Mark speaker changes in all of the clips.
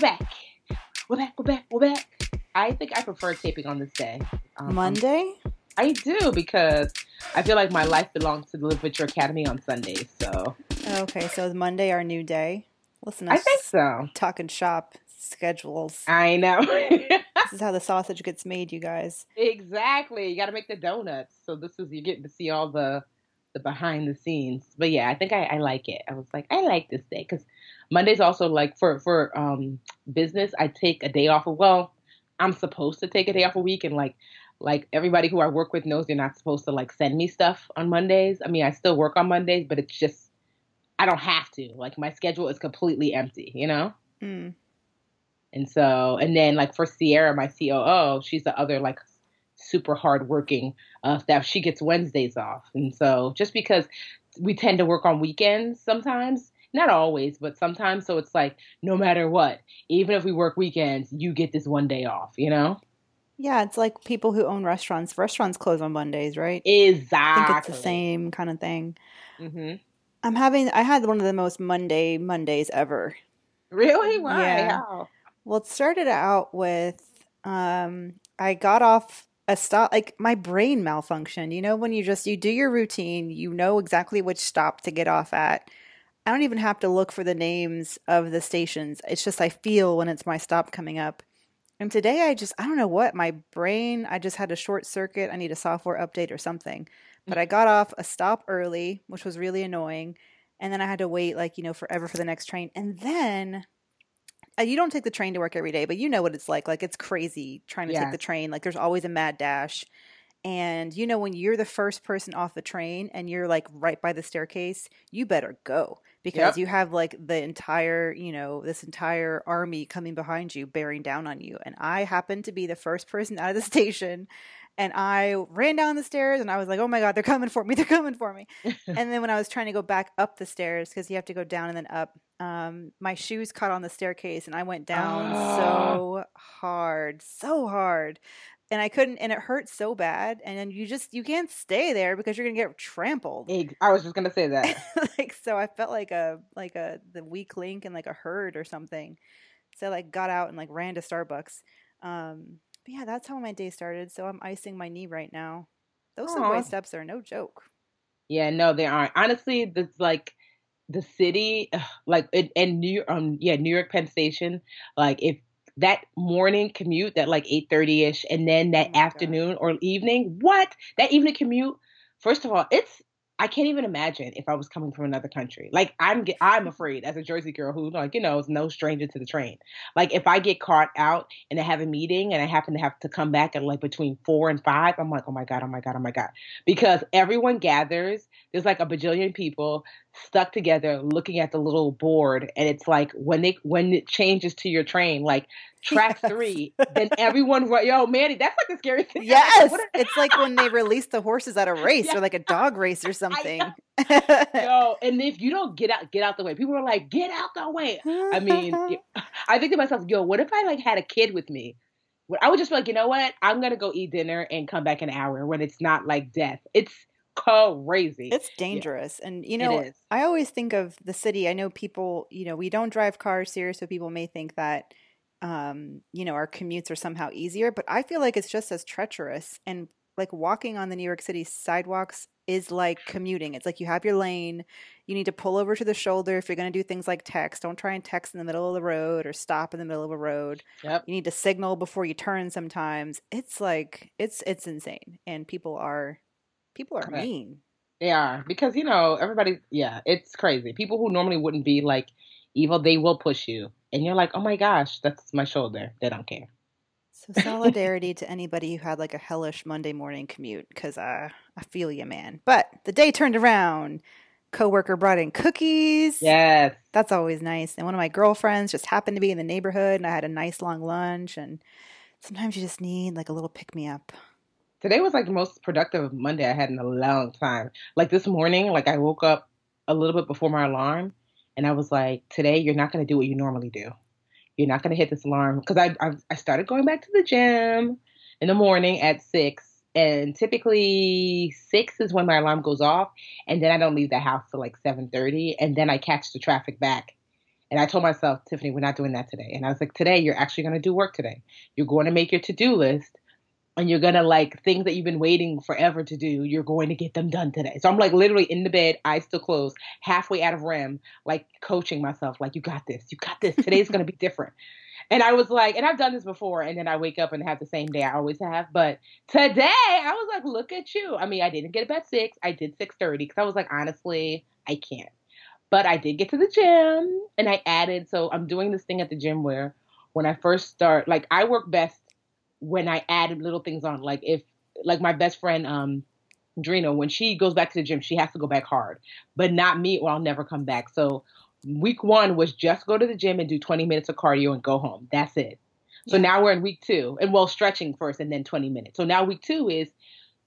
Speaker 1: Back. We're back, we're back, we're back. I think I prefer taping on this day.
Speaker 2: Um, Monday?
Speaker 1: I do because I feel like my life belongs to the Live Richer Academy on Sundays. So
Speaker 2: Okay, so is Monday our new day? Listen,
Speaker 1: I think so.
Speaker 2: Talking shop schedules.
Speaker 1: I know.
Speaker 2: this is how the sausage gets made, you guys.
Speaker 1: Exactly. You got to make the donuts. So this is you're getting to see all the the behind the scenes. But yeah, I think I, I like it. I was like, I like this day because Monday's also like for for um business. I take a day off of well, I'm supposed to take a day off a week, and like like everybody who I work with knows you're not supposed to like send me stuff on Mondays. I mean, I still work on Mondays, but it's just I don't have to. Like my schedule is completely empty, you know.
Speaker 2: Mm.
Speaker 1: And so, and then like for Sierra, my COO, she's the other like super hardworking uh, staff. She gets Wednesdays off, and so just because we tend to work on weekends sometimes, not always, but sometimes. So it's like no matter what, even if we work weekends, you get this one day off. You know.
Speaker 2: Yeah, it's like people who own restaurants. Restaurants close on Mondays, right?
Speaker 1: Exactly.
Speaker 2: I think it's the same kind of thing.
Speaker 1: Mm-hmm.
Speaker 2: I'm having. I had one of the most Monday Mondays ever.
Speaker 1: Really? Why?
Speaker 2: Yeah.
Speaker 1: How?
Speaker 2: Well, it started out with um, I got off a stop like my brain malfunctioned you know when you just you do your routine you know exactly which stop to get off at i don't even have to look for the names of the stations it's just i feel when it's my stop coming up and today i just i don't know what my brain i just had a short circuit i need a software update or something but i got off a stop early which was really annoying and then i had to wait like you know forever for the next train and then uh, you don't take the train to work every day, but you know what it's like. Like it's crazy trying to
Speaker 1: Yeah.
Speaker 2: take the train. Like there's always a mad dash. And you know when you're the first person off the train and you're like right by the staircase, you better go because
Speaker 1: Yep.
Speaker 2: you have like the entire, you know, this entire army coming behind you bearing down on you. And I happened to be the first person out of the station and I ran down the stairs and I was like, "Oh my god, they're coming for me. They're coming for me." and then when I was trying to go back up the stairs because you have to go down and then up, um, my shoes caught on the staircase and I went down
Speaker 1: Ah.
Speaker 2: so hard, so hard, and I couldn't, and it hurt so bad. And then you just you can't stay there because you're gonna get trampled.
Speaker 1: I was just gonna say that.
Speaker 2: like so, I felt like a like a the weak link in like a herd or something. So I like got out and like ran to Starbucks. Um, but yeah, that's how my day started. So I'm icing my knee right now. Those subway
Speaker 1: Aw.
Speaker 2: steps are no joke.
Speaker 1: Yeah, no, they aren't. Honestly, this like the city, like it, and New um yeah New York Penn Station, like if that morning commute that like eight thirty ish, and then that
Speaker 2: Oh my God.
Speaker 1: afternoon or evening, what that evening commute? First of all, it's I can't even imagine if I was coming from another country. Like I'm I'm afraid as a Jersey girl who like you know is no stranger to the train. Like if I get caught out and I have a meeting and I happen to have to come back at like between four and five, I'm like oh my god, oh my god, oh my god, because everyone gathers. There's like a bajillion people stuck together looking at the little board, and it's like when they when it changes to your train, like track
Speaker 2: Yes.
Speaker 1: three, then everyone yo Manny, that's like the scariest thing.
Speaker 2: Yes,
Speaker 1: a-
Speaker 2: it's like when they release the horses at a race or like a dog race or something.
Speaker 1: Yo, and if you don't get out, get out the way. People are like, get out the way. I mean, I think to myself, yo, what if I like had a kid with me? I would just be like, you know what? I'm gonna go eat dinner and come back an hour when it's not like death. It's crazy.
Speaker 2: it's dangerous. And you know. I always think of the city. I know people, you know, we don't drive cars here, so people may think that um, you know, our commutes are somehow easier, but I feel like it's just as treacherous. And like walking on the New York City sidewalks is like commuting. It's like you have your lane. You need to pull over to the shoulder if you're going to do things like text. Don't try and text in the middle of the road or stop in the middle of a road.
Speaker 1: Yep.
Speaker 2: You need to signal before you turn sometimes. It's like it's it's insane and people are people are mean.
Speaker 1: They are because you know everybody. Yeah, it's crazy. People who normally wouldn't be like evil, they will push you, and you're like, oh my gosh, that's my shoulder. They don't care.
Speaker 2: So solidarity to anybody who had like a hellish Monday morning commute because uh, I feel you, man. But the day turned around. Coworker brought in cookies.
Speaker 1: Yes.
Speaker 2: That's always nice. And one of my girlfriends just happened to be in the neighborhood, and I had a nice long lunch. And sometimes you just need like a little pick me up.
Speaker 1: Today was like the most productive Monday I had in a long time. Like this morning, like I woke up a little bit before my alarm, and I was like, today you're not going to do what you normally do. You're not going to hit this alarm because I, I I started going back to the gym in the morning at six, and typically six is when my alarm goes off, and then I don't leave the house till like seven thirty, and then I catch the traffic back. And I told myself, Tiffany, we're not doing that today. And I was like, today you're actually going to do work today. You're going to make your to do list and you're gonna like things that you've been waiting forever to do you're going to get them done today. So i'm like literally in the bed eyes still closed halfway out of rem like coaching myself like you got this you got this. Today's gonna be different. And i was like and i've done this before and then i wake up and have the same day i always have but today i was like look at you. I mean i didn't get up at six i did 6.30 because i was like honestly i can't. But i did get to the gym and i added so i'm doing this thing at the gym where when i first start like i work best when I add little things on. Like if like my best friend um Drina, when she goes back to the gym, she has to go back hard. But not me or I'll never come back. So week one was just go to the gym and do 20 minutes of cardio and go home. That's it. So
Speaker 2: Yeah.
Speaker 1: now we're in week two. And well, stretching first and then 20 minutes. So now week two is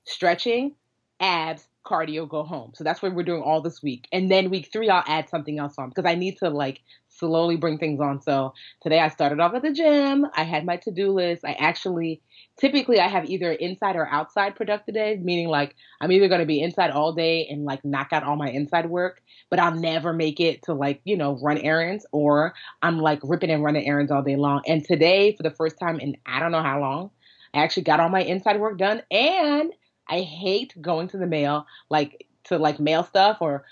Speaker 1: stretching, abs, cardio, go home. So that's what we're doing all this week. And then week three, I'll add something else on because I need to like slowly bring things on. So today I started off at the gym. I had my to-do list. I actually typically I have either inside or outside productive days, meaning like I'm either going to be inside all day and like knock out all my inside work, but I'll never make it to like, you know, run errands or I'm like ripping and running errands all day long. And today for the first time in I don't know how long, I actually got all my inside work done and I hate going to the mail like to like mail stuff or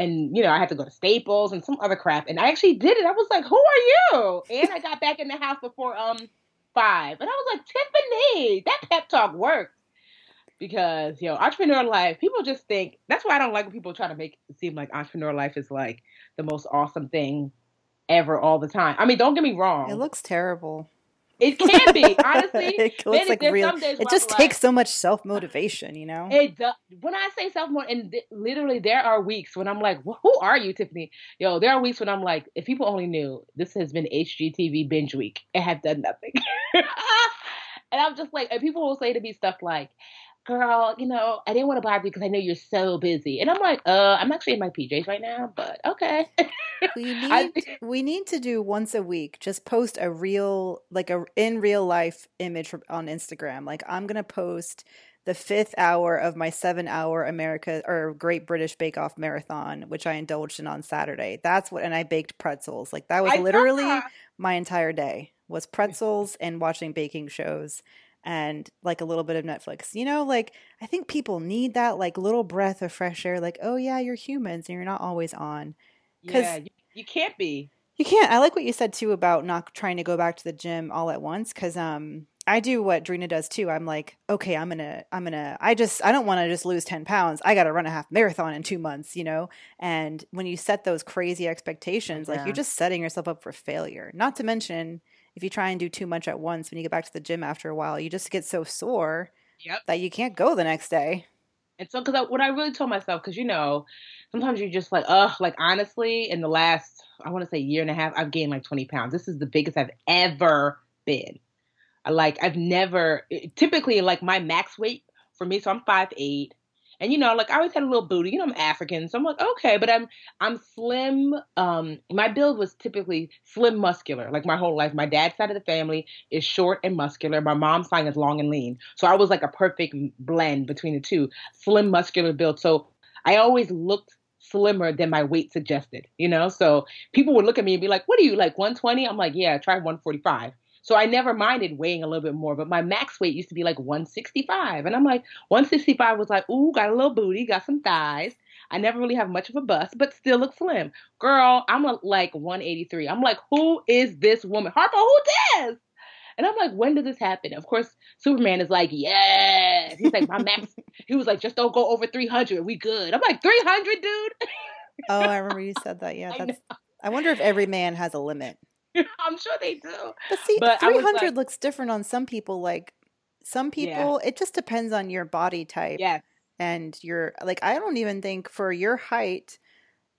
Speaker 1: and you know I had to go to Staples and some other crap and I actually did it. I was like, "Who are you?" And I got back in the house before um 5. And I was like, "Tiffany, that pep talk worked." Because, you know, entrepreneur life, people just think that's why I don't like when people try to make it seem like entrepreneur life is like the most awesome thing ever all the time. I mean, don't get me wrong.
Speaker 2: It looks terrible.
Speaker 1: It can be, honestly.
Speaker 2: it looks like real. It just takes so much self motivation, you know.
Speaker 1: It does. When I say self more, and th- literally there are weeks when I'm like, "Who are you, Tiffany?" Yo, there are weeks when I'm like, if people only knew this has been HGTV binge week, I have done nothing, and I'm just like, and people will say to me stuff like, "Girl, you know, I didn't want to bother you because I know you're so busy," and I'm like, "Uh, I'm actually in my PJs right now, but okay."
Speaker 2: We need we need to do once a week. Just post a real like a in real life image on Instagram. Like I'm gonna post the fifth hour of my seven hour America or Great British Bake Off marathon, which I indulged in on Saturday. That's what, and I baked pretzels. Like that was
Speaker 1: I
Speaker 2: literally my entire day was pretzels and watching baking shows and like a little bit of Netflix. You know, like I think people need that like little breath of fresh air. Like, oh yeah, you're humans and you're not always on. 'Cause-
Speaker 1: yeah, you, you can't be.
Speaker 2: You can't. I like what you said too about not trying to go back to the gym all at once because um I do what Drina does too. I'm like, okay, I'm gonna, I'm gonna. I just, I don't want to just lose ten pounds. I got to run a half marathon in two months, you know. And when you set those crazy expectations, like
Speaker 1: Yeah.
Speaker 2: you're just setting yourself up for failure. Not to mention, if you try and do too much at once, when you get back to the gym after a while, you just get so sore
Speaker 1: Yep.
Speaker 2: that you can't go the next day.
Speaker 1: And so, because what I really told myself, because you know, sometimes you're just like, ugh, like honestly, in the last, I want to say year and a half, I've gained like 20 pounds. This is the biggest I've ever been. I Like, I've never, typically, like my max weight for me, so I'm 5'8. And you know, like I always had a little booty. You know, I'm African, so I'm like, okay, but I'm I'm slim. Um, my build was typically slim, muscular, like my whole life. My dad's side of the family is short and muscular. My mom's side is long and lean. So I was like a perfect blend between the two slim, muscular build. So I always looked slimmer than my weight suggested, you know? So people would look at me and be like, what are you, like 120? I'm like, yeah, try 145. So I never minded weighing a little bit more, but my max weight used to be like 165. And I'm like, 165 was like, ooh, got a little booty, got some thighs. I never really have much of a bust, but still look slim. Girl, I'm a, like 183. I'm like, who is this woman? Harper, who this? And I'm like, when did this happen? Of course, Superman is like, yes. He's like, my max. he was like, just don't go over 300. We good. I'm like, 300, dude.
Speaker 2: oh, I remember you said that. Yeah, that's. I, I wonder if every man has a limit.
Speaker 1: I'm sure they do.
Speaker 2: But see, but 300 like, looks different on some people. Like some people, yeah. it just depends on your body type.
Speaker 1: Yeah.
Speaker 2: And your like, I don't even think for your height,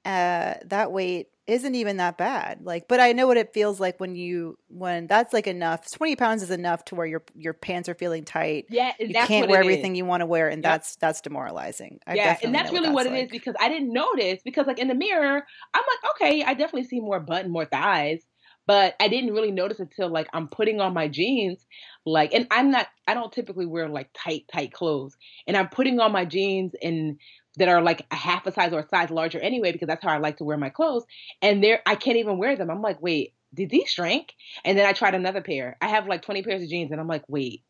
Speaker 2: uh, that weight isn't even that bad. Like, but I know what it feels like when you when that's like enough. Twenty pounds is enough to where your your pants are feeling tight.
Speaker 1: Yeah,
Speaker 2: you can't wear everything is. you want to wear, and yep. that's that's demoralizing.
Speaker 1: I yeah, and that's really what, what it like. is because I didn't notice because like in the mirror, I'm like, okay, I definitely see more butt and more thighs, but I didn't really notice until like I'm putting on my jeans, like, and I'm not, I don't typically wear like tight, tight clothes, and I'm putting on my jeans and that are like a half a size or a size larger anyway because that's how I like to wear my clothes. And there I can't even wear them. I'm like, wait, did these shrink? And then I tried another pair. I have like 20 pairs of jeans and I'm like, wait,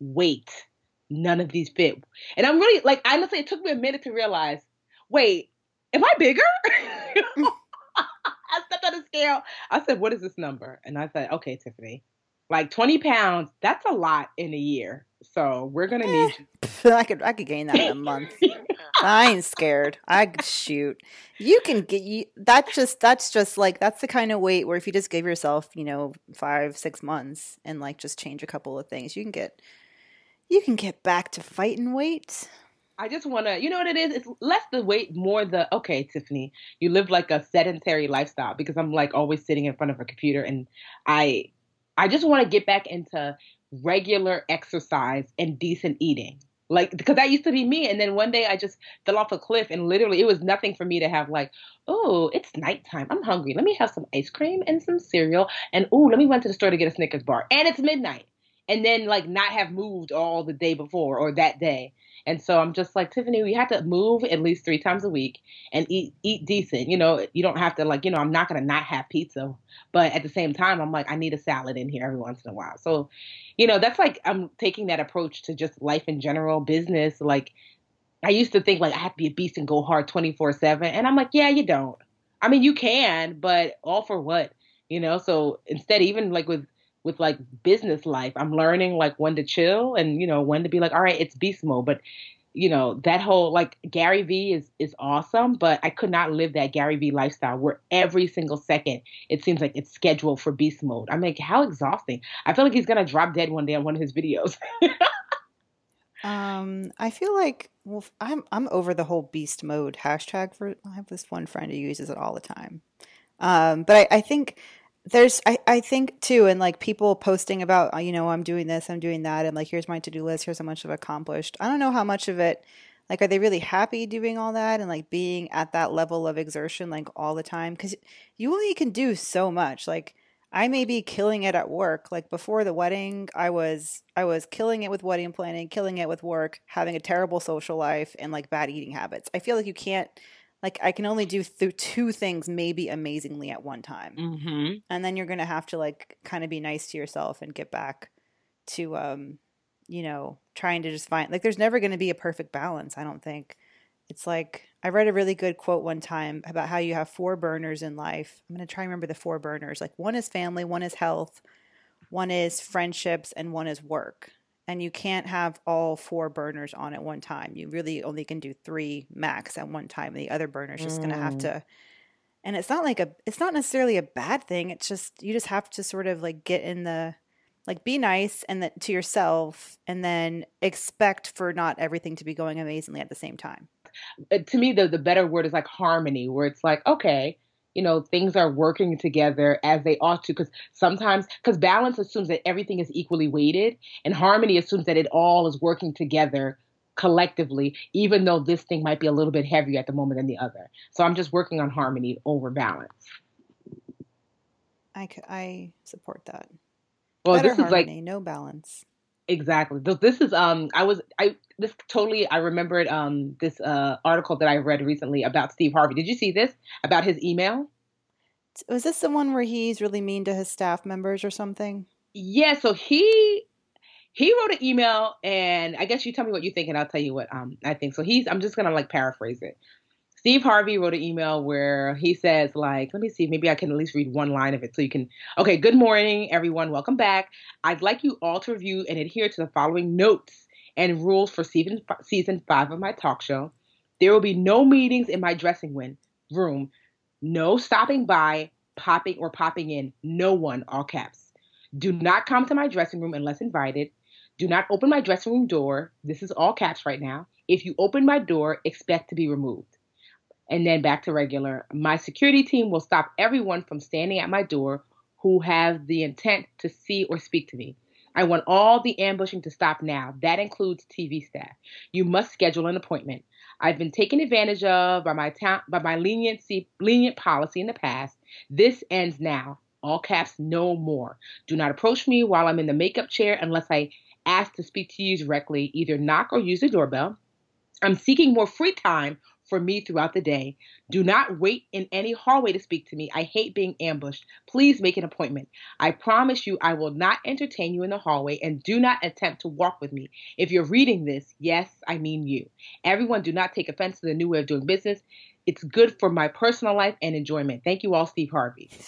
Speaker 1: wait, none of these fit. And I'm really like honestly, it took me a minute to realize, wait, am I bigger? Scale. I said, what is this number? And I said, okay, Tiffany, like 20 pounds, that's a lot in a year. So we're gonna need.
Speaker 2: I could I could gain that in a month. I ain't scared. I shoot. You can get you. That's just that's just like that's the kind of weight where if you just give yourself, you know, five six months and like just change a couple of things, you can get you can get back to fighting weight.
Speaker 1: I just want to, you know what it is? It's less the weight, more the, okay, Tiffany, you live like a sedentary lifestyle because I'm like always sitting in front of a computer and I, I just want to get back into regular exercise and decent eating. Like, because that used to be me. And then one day I just fell off a cliff and literally it was nothing for me to have, like, oh, it's nighttime. I'm hungry. Let me have some ice cream and some cereal. And oh, let me run to the store to get a Snickers bar. And it's midnight. And then, like, not have moved all the day before or that day. And so I'm just like, Tiffany, we have to move at least three times a week and eat eat decent. You know, you don't have to like, you know, I'm not gonna not have pizza. But at the same time, I'm like, I need a salad in here every once in a while. So, you know, that's like I'm taking that approach to just life in general, business. Like I used to think like I have to be a beast and go hard 24 7. And I'm like, yeah, you don't. I mean, you can, but all for what? You know, so instead, even like with with like business life. I'm learning like when to chill and you know when to be like, all right, it's beast mode. But you know that whole like Gary Vee is is awesome, but I could not live that Gary Vee lifestyle where every single second it seems like it's scheduled for beast mode. I'm like, how exhausting! I feel like he's gonna drop dead one day on one of his videos.
Speaker 2: um, I feel like well, I'm I'm over the whole beast mode hashtag. For I have this one friend who uses it all the time. Um, but I, I think there's I, I think too and like people posting about uh, you know i'm doing this i'm doing that and like here's my to-do list here's how much i've accomplished. I don't know how much of it like are they really happy doing all that and like being at that level of exertion like all the time? Because you only can do so much. Like i may be killing it at work. Like before the wedding i was i was killing it with wedding planning killing it with work having a terrible social life and like bad eating habits. I feel like you can't like I can only do th- two things maybe amazingly at one time.
Speaker 1: Mm-hmm.
Speaker 2: And then you're going to have to like kind of be nice to yourself and get back to um you know, trying to just find like there's never going to be a perfect balance, I don't think. It's like I read a really good quote one time about how you have four burners in life. I'm going to try and remember the four burners. Like one is family, one is health, one is friendships, and one is work and you can't have all four burners on at one time. You really only can do three max at one time. The other burner's just mm. going to have to. And it's not like a. It's not necessarily a bad thing. It's just you just have to sort of like get in the, like be nice and that to yourself, and then expect for not everything to be going amazingly at the same time.
Speaker 1: Uh, to me, the the better word is like harmony, where it's like okay, you know things are working together as they ought to because sometimes because balance assumes that everything is equally weighted and harmony assumes that it all is working together collectively even though this thing might be a little bit heavier at the moment than the other. So i'm just working on harmony over balance.
Speaker 2: I, I support that.
Speaker 1: Well Better this harmony, is like
Speaker 2: no balance
Speaker 1: exactly this is um i was i this totally I remembered um this uh article that I read recently about Steve Harvey. Did you see this about his email?
Speaker 2: Was this the one where he's really mean to his staff members or something?
Speaker 1: Yeah, so he he wrote an email, and I guess you tell me what you think, and I'll tell you what um I think. So he's I'm just gonna like paraphrase it. Steve Harvey wrote an email where he says, like, let me see, maybe I can at least read one line of it so you can. Okay, good morning, everyone. Welcome back. I'd like you all to review and adhere to the following notes and rules for season season five of my talk show. There will be no meetings in my dressing room, no stopping by, popping or popping in, no one, all caps. Do not come to my dressing room unless invited. Do not open my dressing room door. This is all caps right now. If you open my door, expect to be removed and then back to regular. My security team will stop everyone from standing at my door who have the intent to see or speak to me. I want all the ambushing to stop now. That includes TV staff. You must schedule an appointment. I've been taken advantage of by my ta- by my leniency lenient policy in the past. This ends now. All caps, no more. Do not approach me while I'm in the makeup chair unless I ask to speak to you directly. Either knock or use the doorbell. I'm seeking more free time for me throughout the day. Do not wait in any hallway to speak to me. I hate being ambushed. Please make an appointment. I promise you I will not entertain you in the hallway and do not attempt to walk with me. If you're reading this, yes, I mean you. Everyone, do not take offense to the new way of doing business. It's good for my personal life and enjoyment. Thank you all, Steve Harvey.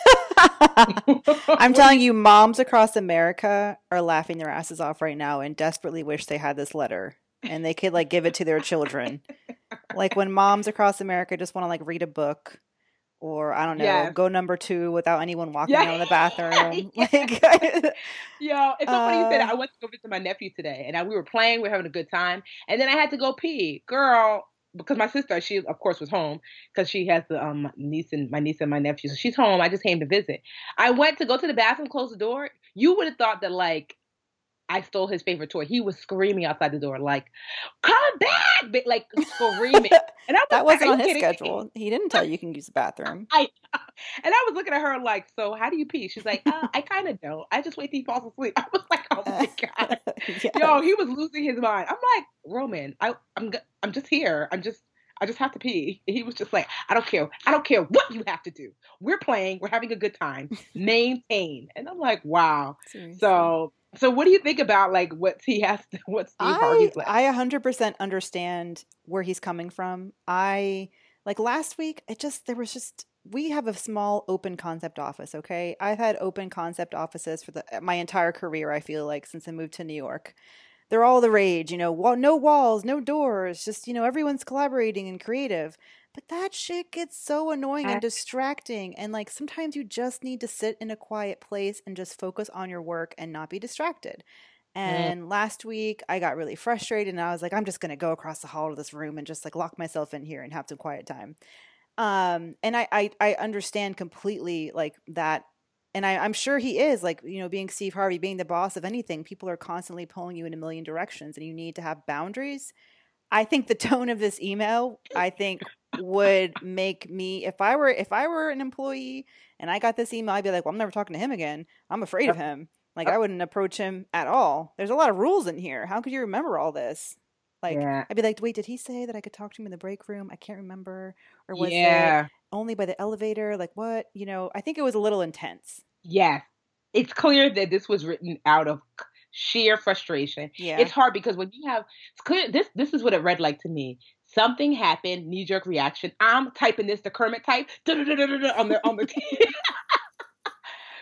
Speaker 2: I'm telling you, moms across America are laughing their asses off right now and desperately wish they had this letter and they could like give it to their children. like when moms across America just want to like read a book or I don't know, yeah. go number two without anyone walking yeah. out of the bathroom.
Speaker 1: like, yo, it's so uh, funny you said that. Uh I went to go visit my nephew today, and I, we were playing, we were having a good time, and then I had to go pee, girl. Because my sister, she of course was home because she has the um niece and my niece and my nephew, so she's home. I just came to visit. I went to go to the bathroom, close the door. You would have thought that like I stole his favorite toy. He was screaming outside the door, like, "Come back!" like screaming.
Speaker 2: And I was, that wasn't on his schedule. Me? He didn't tell you you can use the bathroom.
Speaker 1: I and I was looking at her like, "So how do you pee?" She's like, uh, "I kind of don't. I just wait till he falls asleep." I was like, "Oh my god, yes. yo!" He was losing his mind. I'm like, Roman, I, I'm I'm just here. I'm just I just have to pee. He was just like, I don't care. I don't care what you have to do. We're playing. We're having a good time. Maintain. And I'm like, wow. Seriously. So so what do you think about like what he has to what Steve I, Harvey's like?
Speaker 2: I 100% understand where he's coming from. I like last week it just there was just we have a small open concept office, okay? I've had open concept offices for the my entire career, I feel like since I moved to New York. They're all the rage, you know, no walls, no doors, just, you know, everyone's collaborating and creative. But that shit gets so annoying and distracting. And like sometimes you just need to sit in a quiet place and just focus on your work and not be distracted. And mm. last week I got really frustrated and I was like, I'm just gonna go across the hall to this room and just like lock myself in here and have some quiet time. Um, and I, I, I understand completely like that and I, am sure he is like you know being steve harvey being the boss of anything people are constantly pulling you in a million directions and you need to have boundaries i think the tone of this email i think would make me if I were if I were an employee and I got this email, I'd be like, Well, I'm never talking to him again. I'm afraid of him. Like. I wouldn't approach him at all. There's a lot of rules in here. How could you remember all this? Like yeah. I'd be like, wait, did he say that I could talk to him in the break room? I can't remember. Or was yeah. it only by the elevator? Like what? You know, I think it was a little intense.
Speaker 1: Yeah. It's clear that this was written out of sheer frustration. Yeah. It's hard because when you have it's clear this this is what it read like to me something happened, knee jerk reaction. I'm typing this the Kermit type on the on the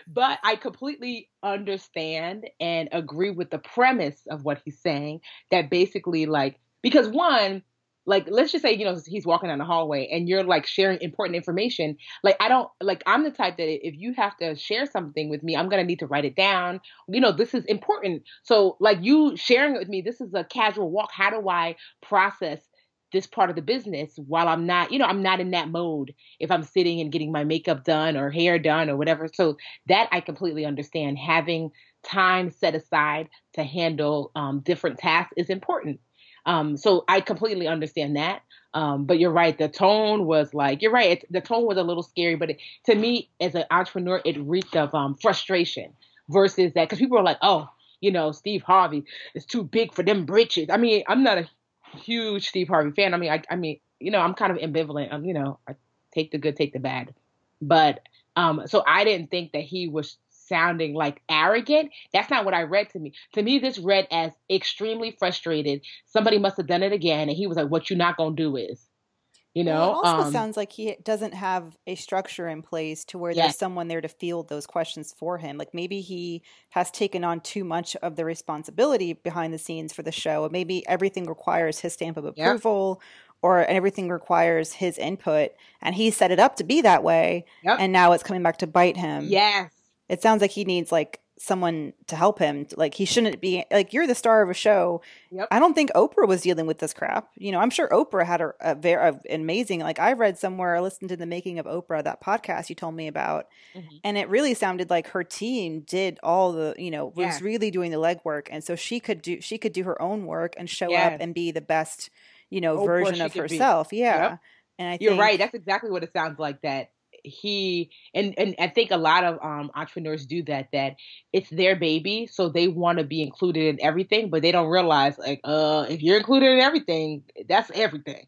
Speaker 1: but I completely understand and agree with the premise of what he's saying. That basically, like, because one, like, let's just say, you know, he's walking down the hallway and you're like sharing important information. Like, I don't, like, I'm the type that if you have to share something with me, I'm to need to write it down. You know, this is important. So, like, you sharing it with me, this is a casual walk. How do I process this part of the business while I'm not, you know, I'm not in that mode if I'm sitting and getting my makeup done or hair done or whatever. So that I completely understand. Having time set aside to handle um, different tasks is important. Um, so I completely understand that. Um, but you're right. The tone was like you're right. the tone was a little scary, but it, to me, as an entrepreneur, it reeked of um, frustration versus that because people are like, oh, you know, Steve Harvey is too big for them britches. I mean, I'm not a huge Steve Harvey fan. I mean, I, I mean, you know, I'm kind of ambivalent. I'm, you know, I take the good, take the bad. But um, so I didn't think that he was sounding like arrogant. That's not what I read to me. To me, this read as extremely frustrated. Somebody must have done it again, and he was like, "What you not gonna do is." You know,
Speaker 2: well, it also
Speaker 1: um,
Speaker 2: sounds like he doesn't have a structure in place to where
Speaker 1: Yes.
Speaker 2: there's someone there to field those questions for him. Like maybe he has taken on too much of the responsibility behind the scenes for the show. Maybe everything requires his stamp of approval or everything requires his input and he set it up to be that way
Speaker 1: Yep.
Speaker 2: and now it's coming back to bite him.
Speaker 1: yes,
Speaker 2: It sounds like he needs like someone to help him. Like he shouldn't be like you're the star of a show.
Speaker 1: Yep.
Speaker 2: I don't think Oprah was dealing with this crap. You know, I'm sure Oprah had a, a very a, amazing. Like I read somewhere, I listened to the making of Oprah, that podcast you told me about,
Speaker 1: Mhm.
Speaker 2: and it really sounded like her team did all the you know was
Speaker 1: Yes.
Speaker 2: really doing the legwork, and so she could do she could do her own work and show
Speaker 1: Yes.
Speaker 2: up and be the best you know
Speaker 1: Oprah
Speaker 2: version of
Speaker 1: could be.
Speaker 2: herself. Yeah,
Speaker 1: Yep.
Speaker 2: and I
Speaker 1: You're
Speaker 2: think,
Speaker 1: right. That's exactly what it sounds like. That he and and I think a lot of um entrepreneurs do that. That it's their baby, so they want to be included in everything, but they don't realize like, uh, if you're included in everything, that's everything.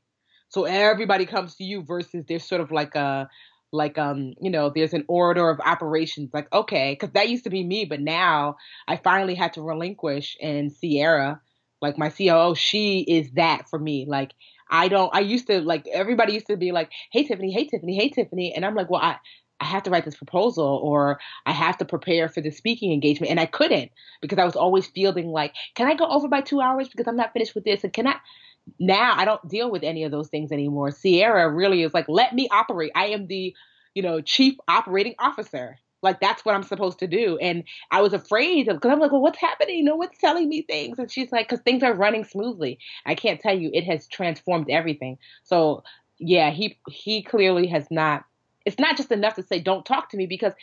Speaker 1: So everybody comes to you versus there's sort of like a like um you know there's an order of operations like okay because that used to be me but now i finally had to relinquish and sierra like my coo she is that for me like I don't. I used to like everybody used to be like, "Hey Tiffany, hey Tiffany, hey Tiffany," and I'm like, "Well, I I have to write this proposal or I have to prepare for the speaking engagement," and I couldn't because I was always feeling like, "Can I go over by two hours because I'm not finished with this?" And can I? Now I don't deal with any of those things anymore. Sierra really is like, "Let me operate. I am the, you know, chief operating officer." Like that's what I'm supposed to do. And I was afraid of because I'm like, well, what's happening? No one's telling me things. And she's like, because things are running smoothly. I can't tell you, it has transformed everything. So yeah, he he clearly has not. It's not just enough to say don't talk to me because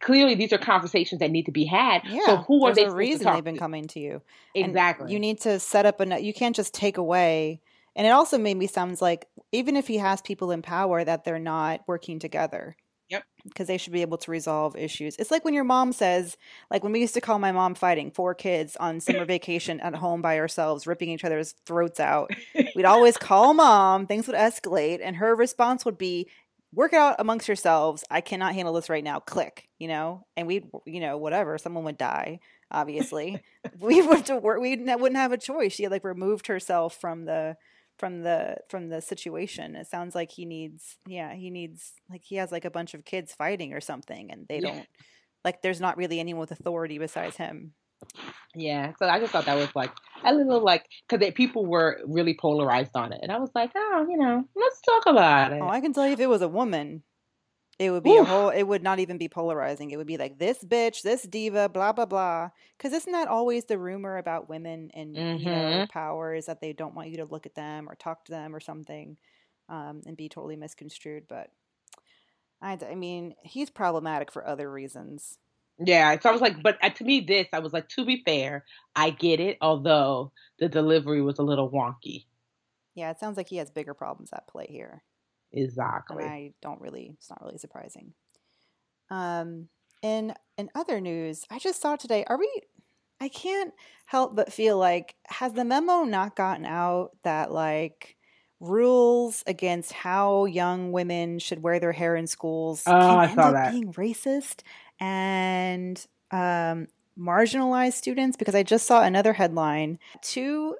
Speaker 1: clearly these are conversations that need to be had.
Speaker 2: Yeah,
Speaker 1: so who are they
Speaker 2: a reason they've been
Speaker 1: to?
Speaker 2: coming to you. And
Speaker 1: Exactly.
Speaker 2: you need to set up a. You can't just take away. And it also made me sounds like even if he has people in power, that they're not working together.
Speaker 1: Yep.
Speaker 2: Because they should be able to resolve issues. It's like when your mom says, like when we used to call my mom fighting, four kids on summer vacation at home by ourselves, ripping each other's throats out. We'd always call mom, things would escalate, and her response would be, work it out amongst yourselves. I cannot handle this right now. Click, you know, and we'd, you know, whatever. Someone would die, obviously. we would have to work. We wouldn't have a choice. She had like removed herself from the from the from the situation. It sounds like he needs, yeah, he needs like he has like a bunch of kids fighting or something, and they
Speaker 1: Yeah.
Speaker 2: don't like. There's not really anyone with authority besides him.
Speaker 1: Yeah, so I just thought that was like a little like because people were really polarized on it, and I was like, oh, you know, let's talk about it.
Speaker 2: Oh, I can tell you if it was a woman, it would be a whole. It would not even be polarizing. It would be like this bitch, this diva, blah blah blah. Because isn't that always the rumor about women and you know
Speaker 1: Mhm.
Speaker 2: power is that they don't want you to look at them or talk to them or something, um, and be totally misconstrued. But I, I mean, he's problematic for other reasons.
Speaker 1: Yeah, so I was like, but uh, to me, this I was like, to be fair, I get it, although the delivery was a little wonky.
Speaker 2: Yeah, it sounds like he has bigger problems at play here. And
Speaker 1: Exactly.
Speaker 2: I don't really. It's not really surprising. Um, in in other news, I just saw today. Are we? I can't help but feel like has the memo not gotten out that like rules against how young women should wear their hair in schools
Speaker 1: Oh,
Speaker 2: can
Speaker 1: I
Speaker 2: end
Speaker 1: saw
Speaker 2: up
Speaker 1: that.
Speaker 2: being racist and um, marginalize students? Because I just saw another headline: two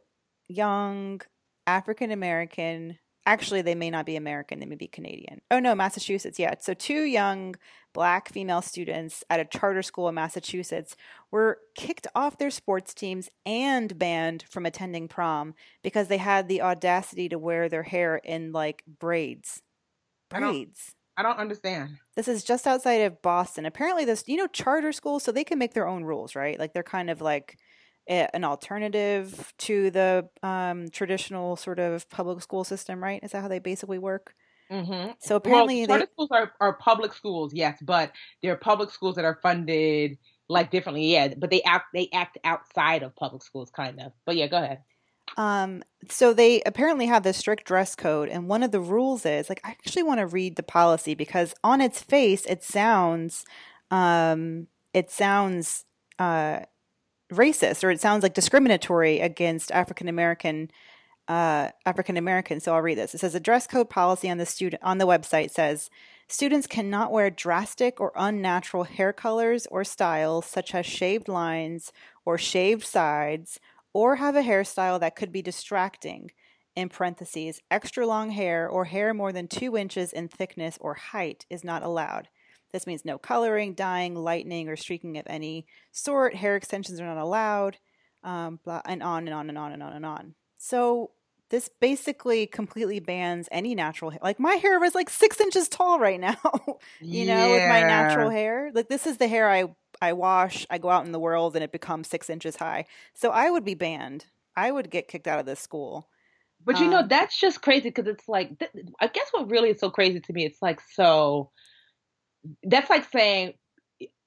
Speaker 2: young African American. Actually, they may not be American. They may be Canadian. Oh no, Massachusetts. Yeah. So two young black female students at a charter school in Massachusetts were kicked off their sports teams and banned from attending prom because they had the audacity to wear their hair in like braids.
Speaker 1: I don't-
Speaker 2: Braids.
Speaker 1: I don't understand.
Speaker 2: This is just outside of Boston. Apparently, this you know charter schools, so they can make their own rules, right? Like they're kind of like an alternative to the um, traditional sort of public school system, right? Is that how they basically work?
Speaker 1: Mm-hmm.
Speaker 2: So apparently,
Speaker 1: well,
Speaker 2: they,
Speaker 1: schools are, are public schools, yes, but they're public schools that are funded like differently. Yeah, but they act they act outside of public schools, kind of. But yeah, go ahead.
Speaker 2: Um, so they apparently have this strict dress code, and one of the rules is like I actually want to read the policy because on its face it sounds, um, it sounds uh, racist or it sounds like discriminatory against African American uh, African Americans. So I'll read this. It says a dress code policy on the student on the website says Students cannot wear drastic or unnatural hair colors or styles, such as shaved lines or shaved sides, or have a hairstyle that could be distracting. In parentheses, extra long hair or hair more than two inches in thickness or height is not allowed. This means no coloring, dyeing, lightening, or streaking of any sort. Hair extensions are not allowed, um, blah, and on and on and on and on and on. So this basically completely bans any natural hair. Like my hair was like six inches tall right now, you know, with my natural hair. Like this is the hair I I wash. I go out in the world and it becomes six inches high. So I would be banned. I would get kicked out of this school.
Speaker 1: But you um, know, that's just crazy because it's like th- I guess what really is so crazy to me. It's like so. That's like saying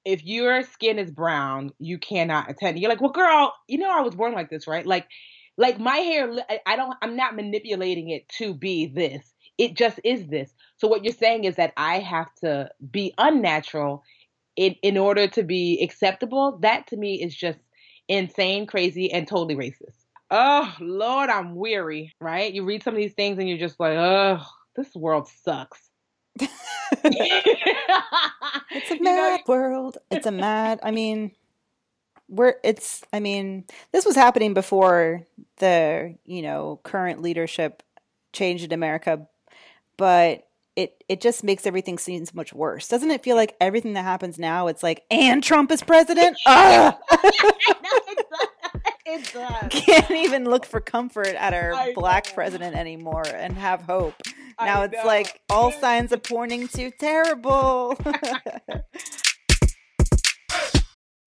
Speaker 1: if your skin is brown, you cannot attend. You're like, well, girl, you know, I was born like this, right? Like like my hair, I don't, I'm not manipulating it to be this. It just is this. So what you're saying is that I have to be unnatural in, in order to be acceptable. That to me is just insane, crazy, and totally racist. Oh, Lord, I'm weary, right? You read some of these things and you're just like, oh, this world sucks.
Speaker 2: It's a mad you know, world. It's a mad, I mean, we're it's i mean this was happening before the you know current leadership changed in america but it it just makes everything seem so much worse. Doesn't it feel like everything that happens now it's like and trump is president? It can't even look for comfort at our I black know. president anymore and have hope now it's like all signs are pointing to terrible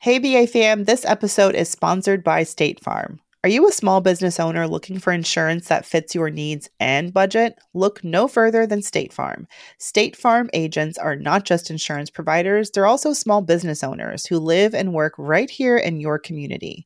Speaker 3: Hey, BA fam, this episode is sponsored by State Farm. Are you a small business owner looking for insurance that fits your needs and budget? Look no further than State Farm. State Farm agents are not just insurance providers, they're also small business owners who live and work right here in your community.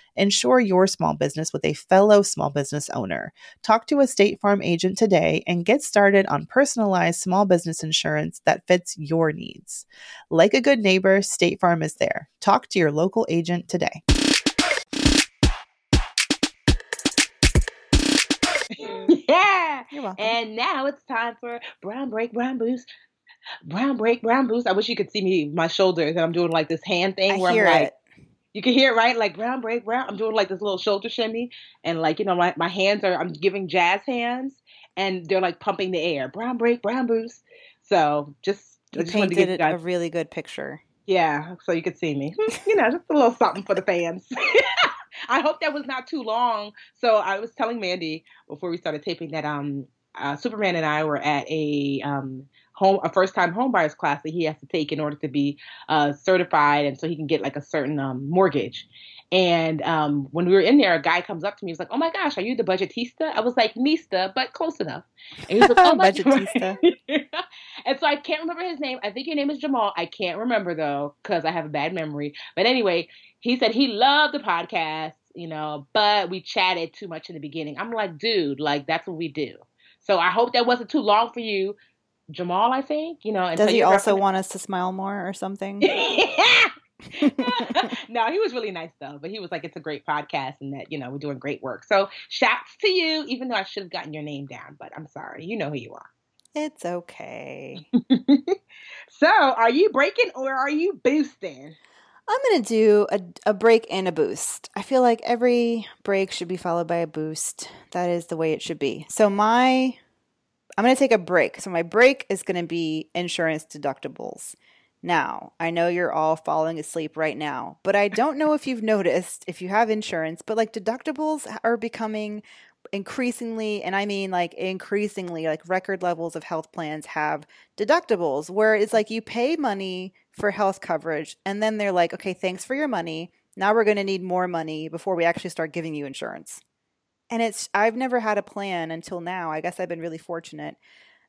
Speaker 3: Ensure your small business with a fellow small business owner. Talk to a State Farm agent today and get started on personalized small business insurance that fits your needs. Like a good neighbor, State Farm is there. Talk to your local agent today.
Speaker 1: yeah. And now it's time for Brown Break Brown Boost brown break, brown boost. I wish you could see me, my shoulders, and I'm doing like this hand thing
Speaker 2: I
Speaker 1: where
Speaker 2: I'm
Speaker 1: like,
Speaker 2: it.
Speaker 1: You can hear it, right? Like brown break, brown. I'm doing like this little shoulder shimmy, and like you know, my my hands are I'm giving jazz hands, and they're like pumping the air. Brown break, brown boost. So just
Speaker 2: you
Speaker 1: just
Speaker 2: painted to a really good picture.
Speaker 1: Yeah, so you could see me. you know, just a little something for the fans. I hope that was not too long. So I was telling Mandi before we started taping that um uh, Superman and I were at a um home a first time homebuyers class that he has to take in order to be uh, certified and so he can get like a certain um, mortgage. And um, when we were in there, a guy comes up to me. He's like, "Oh my gosh, are you the budgetista?" I was like, "Nista, but close enough." And he was like, "Oh, budgetista." and so I can't remember his name. I think your name is Jamal. I can't remember though because I have a bad memory. But anyway, he said he loved the podcast, you know, but we chatted too much in the beginning. I'm like, dude, like that's what we do. So I hope that wasn't too long for you. Jamal, I think. You know,
Speaker 2: does he also want us to smile more or something? no,
Speaker 1: he was really nice though. But he was like, "It's a great podcast, and that you know we're doing great work." So shouts to you, even though I should have gotten your name down, but I'm sorry. You know who you are.
Speaker 2: It's okay.
Speaker 1: so, are you breaking or are you boosting?
Speaker 2: I'm going to do a, a break and a boost. I feel like every break should be followed by a boost. That is the way it should be. So, my I'm going to take a break. So, my break is going to be insurance deductibles. Now, I know you're all falling asleep right now, but I don't know if you've noticed if you have insurance, but like deductibles are becoming increasingly, and I mean like increasingly, like record levels of health plans have deductibles where it's like you pay money for health coverage and then they're like, okay, thanks for your money. Now we're going to need more money before we actually start giving you insurance. And it's, I've never had a plan until now. I guess I've been really fortunate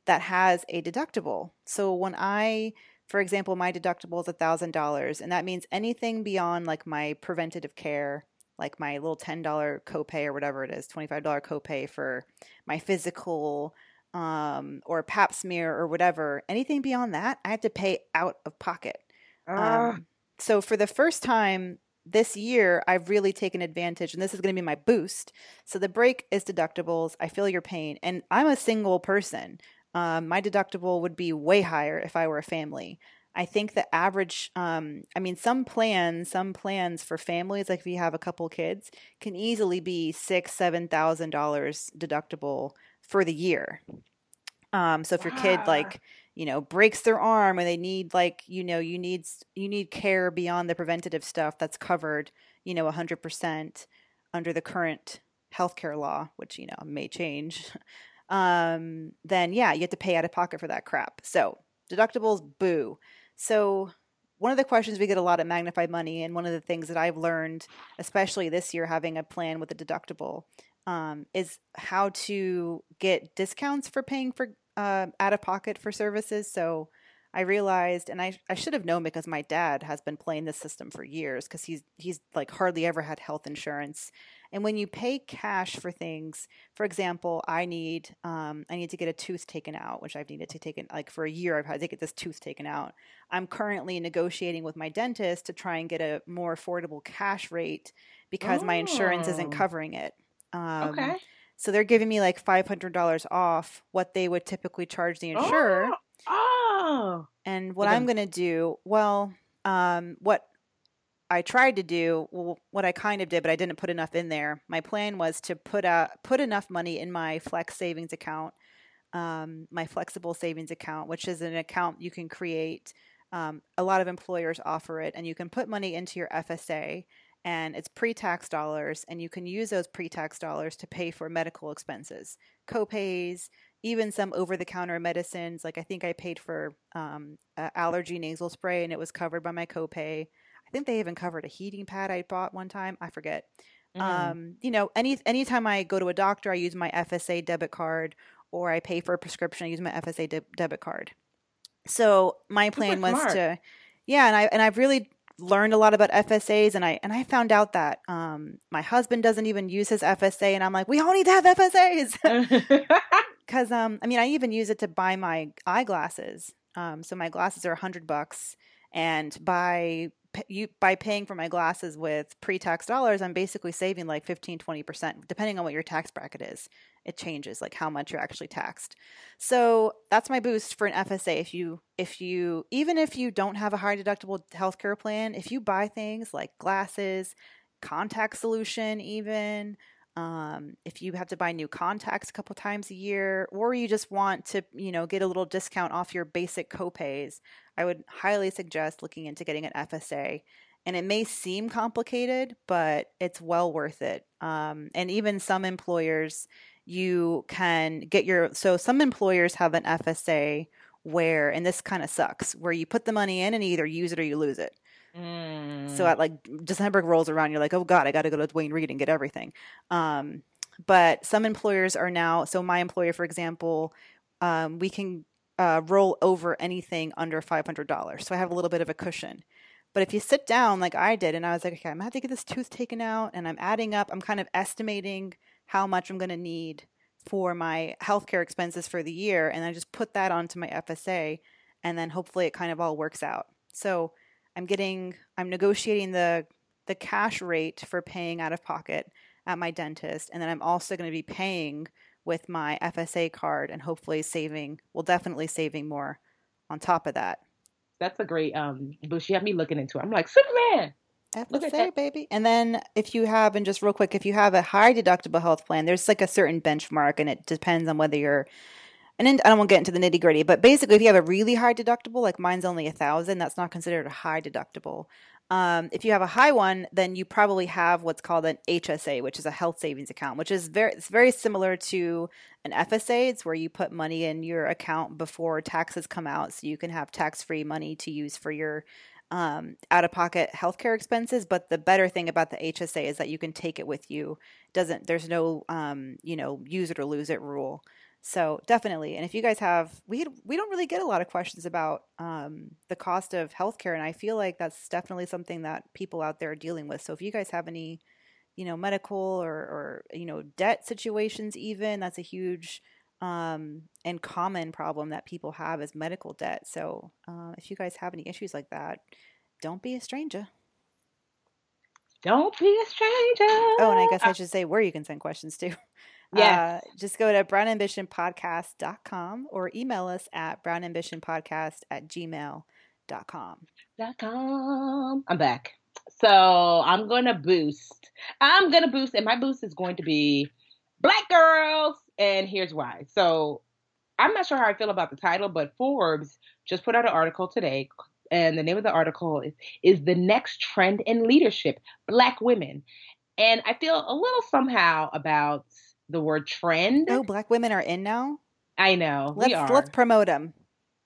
Speaker 2: that has a deductible. So when I, for example, my deductible is a $1,000, and that means anything beyond like my preventative care, like my little $10 copay or whatever it is, $25 copay for my physical um, or pap smear or whatever, anything beyond that, I have to pay out of pocket.
Speaker 1: Ah,
Speaker 2: Um, so for the first time this year, I've really taken advantage, and this is going to be my boost. So the break is deductibles. I feel your pain, and I'm a single person. Um, my deductible would be way higher if I were a family. I think the average, um, I mean, some plans, some plans for families, like if you have a couple kids, can easily be six, seven thousand dollars deductible for the year. Um, so if your kid like you know breaks their arm and they need like you know you need you need care beyond the preventative stuff that's covered you know 100% under the current healthcare law which you know may change um then yeah you have to pay out of pocket for that crap. So deductibles boo. So one of the questions we get a lot at MagnifyMoney and one of the things that i've learned especially this year having a plan with a deductible um, is how to get discounts for paying for uh, out of pocket for services. So I realized, and I, I should have known because my dad has been playing this system for years because he's he's like hardly ever had health insurance. And when you pay cash for things, for example, I need um, I need to get a tooth taken out, which I've needed to take it like for a year. I've had to get this tooth taken out. I'm currently negotiating with my dentist to try and get a more affordable cash rate because my insurance isn't
Speaker 1: Oh.
Speaker 2: covering it. Um,
Speaker 1: okay.
Speaker 2: So they're giving me like five hundred dollars off what they would typically charge the insurer.
Speaker 1: Oh.
Speaker 2: And what
Speaker 1: Well,
Speaker 2: I'm gonna do, well, um, what I tried to do, well, what I kind of did, but I didn't put enough in there. My plan was to put a put enough money in my flex savings account, um, my flexible savings account, which is an account you can create. Um, a lot of employers offer it, and you can put money into your FSA, and it's pre-tax dollars, and you can use those pre-tax dollars to pay for medical expenses, co-pays, even some over-the-counter medicines. Like I think I paid for um, allergy nasal spray, and it was covered by my copay. I think they even covered a heating pad I bought one time. I forget.
Speaker 1: Mm.
Speaker 2: Um, you know, any anytime I go to a doctor, I use my FSA debit card, or I pay for a prescription, I use my FSA de- debit card. So my plan was
Speaker 1: smart.
Speaker 2: to, yeah, and I and I've really learned a lot about FSAs, and I and I found out that um, my husband doesn't even use his FSA, and I'm like, we all need to have FSAs because um, I mean, I even use it to buy my eyeglasses. Um, so my glasses are a hundred bucks, and by you by paying for my glasses with pre-tax dollars, I'm basically saving like 15, 20 percent, depending on what your tax bracket is. It changes like how much you're actually taxed. So that's my boost for an FSA. If you if you even if you don't have a high deductible healthcare plan, if you buy things like glasses, contact solution, even um, if you have to buy new contacts a couple times a year, or you just want to, you know, get a little discount off your basic copays, I would highly suggest looking into getting an FSA. And it may seem complicated, but it's well worth it. Um, and even some employers, you can get your so some employers have an FSA where, and this kind of sucks, where you put the money in and either use it or you lose it.
Speaker 1: Mm.
Speaker 2: So at like December rolls around, you're like, oh god, I got to go to Duane Reade and get everything. Um, but some employers are now. So my employer, for example, um, we can uh, roll over anything under five hundred dollars. So I have a little bit of a cushion. But if you sit down like I did, and I was like, okay, I'm gonna have to get this tooth taken out, and I'm adding up, I'm kind of estimating how much I'm gonna need for my healthcare expenses for the year, and I just put that onto my FSA, and then hopefully it kind of all works out. So I'm getting I'm negotiating the the cash rate for paying out of pocket at my dentist and then I'm also going to be paying with my FSA card and hopefully saving well definitely saving more on top of that.
Speaker 1: That's a great um boost. You have me looking into it. I'm like Superman.
Speaker 2: FSA baby. And then if you have and just real quick if you have a high deductible health plan there's like a certain benchmark and it depends on whether you're and then I don't want to get into the nitty gritty, but basically, if you have a really high deductible, like mine's only a thousand, that's not considered a high deductible. Um, if you have a high one, then you probably have what's called an HSA, which is a health savings account, which is very it's very similar to an FSA. It's where you put money in your account before taxes come out, so you can have tax free money to use for your um, out of pocket healthcare expenses. But the better thing about the HSA is that you can take it with you. Doesn't there's no um, you know use it or lose it rule. So definitely, and if you guys have, we we don't really get a lot of questions about um, the cost of healthcare, and I feel like that's definitely something that people out there are dealing with. So if you guys have any, you know, medical or or you know debt situations, even that's a huge um, and common problem that people have is medical debt. So uh, if you guys have any issues like that, don't be a stranger.
Speaker 1: Don't be a stranger.
Speaker 2: Oh, and I guess I should say where you can send questions to.
Speaker 1: Yes.
Speaker 2: Uh, just go to brownambitionpodcast.com or email us at brownambitionpodcast at gmail.com.
Speaker 1: Dot com. I'm back. So I'm gonna boost. I'm gonna boost, and my boost is going to be black girls. And here's why. So I'm not sure how I feel about the title, but Forbes just put out an article today, and the name of the article is, is the next trend in leadership: Black women. And I feel a little somehow about the word trend.
Speaker 2: Oh, black women are in now.
Speaker 1: I know
Speaker 2: Let's
Speaker 1: we are.
Speaker 2: let's promote them.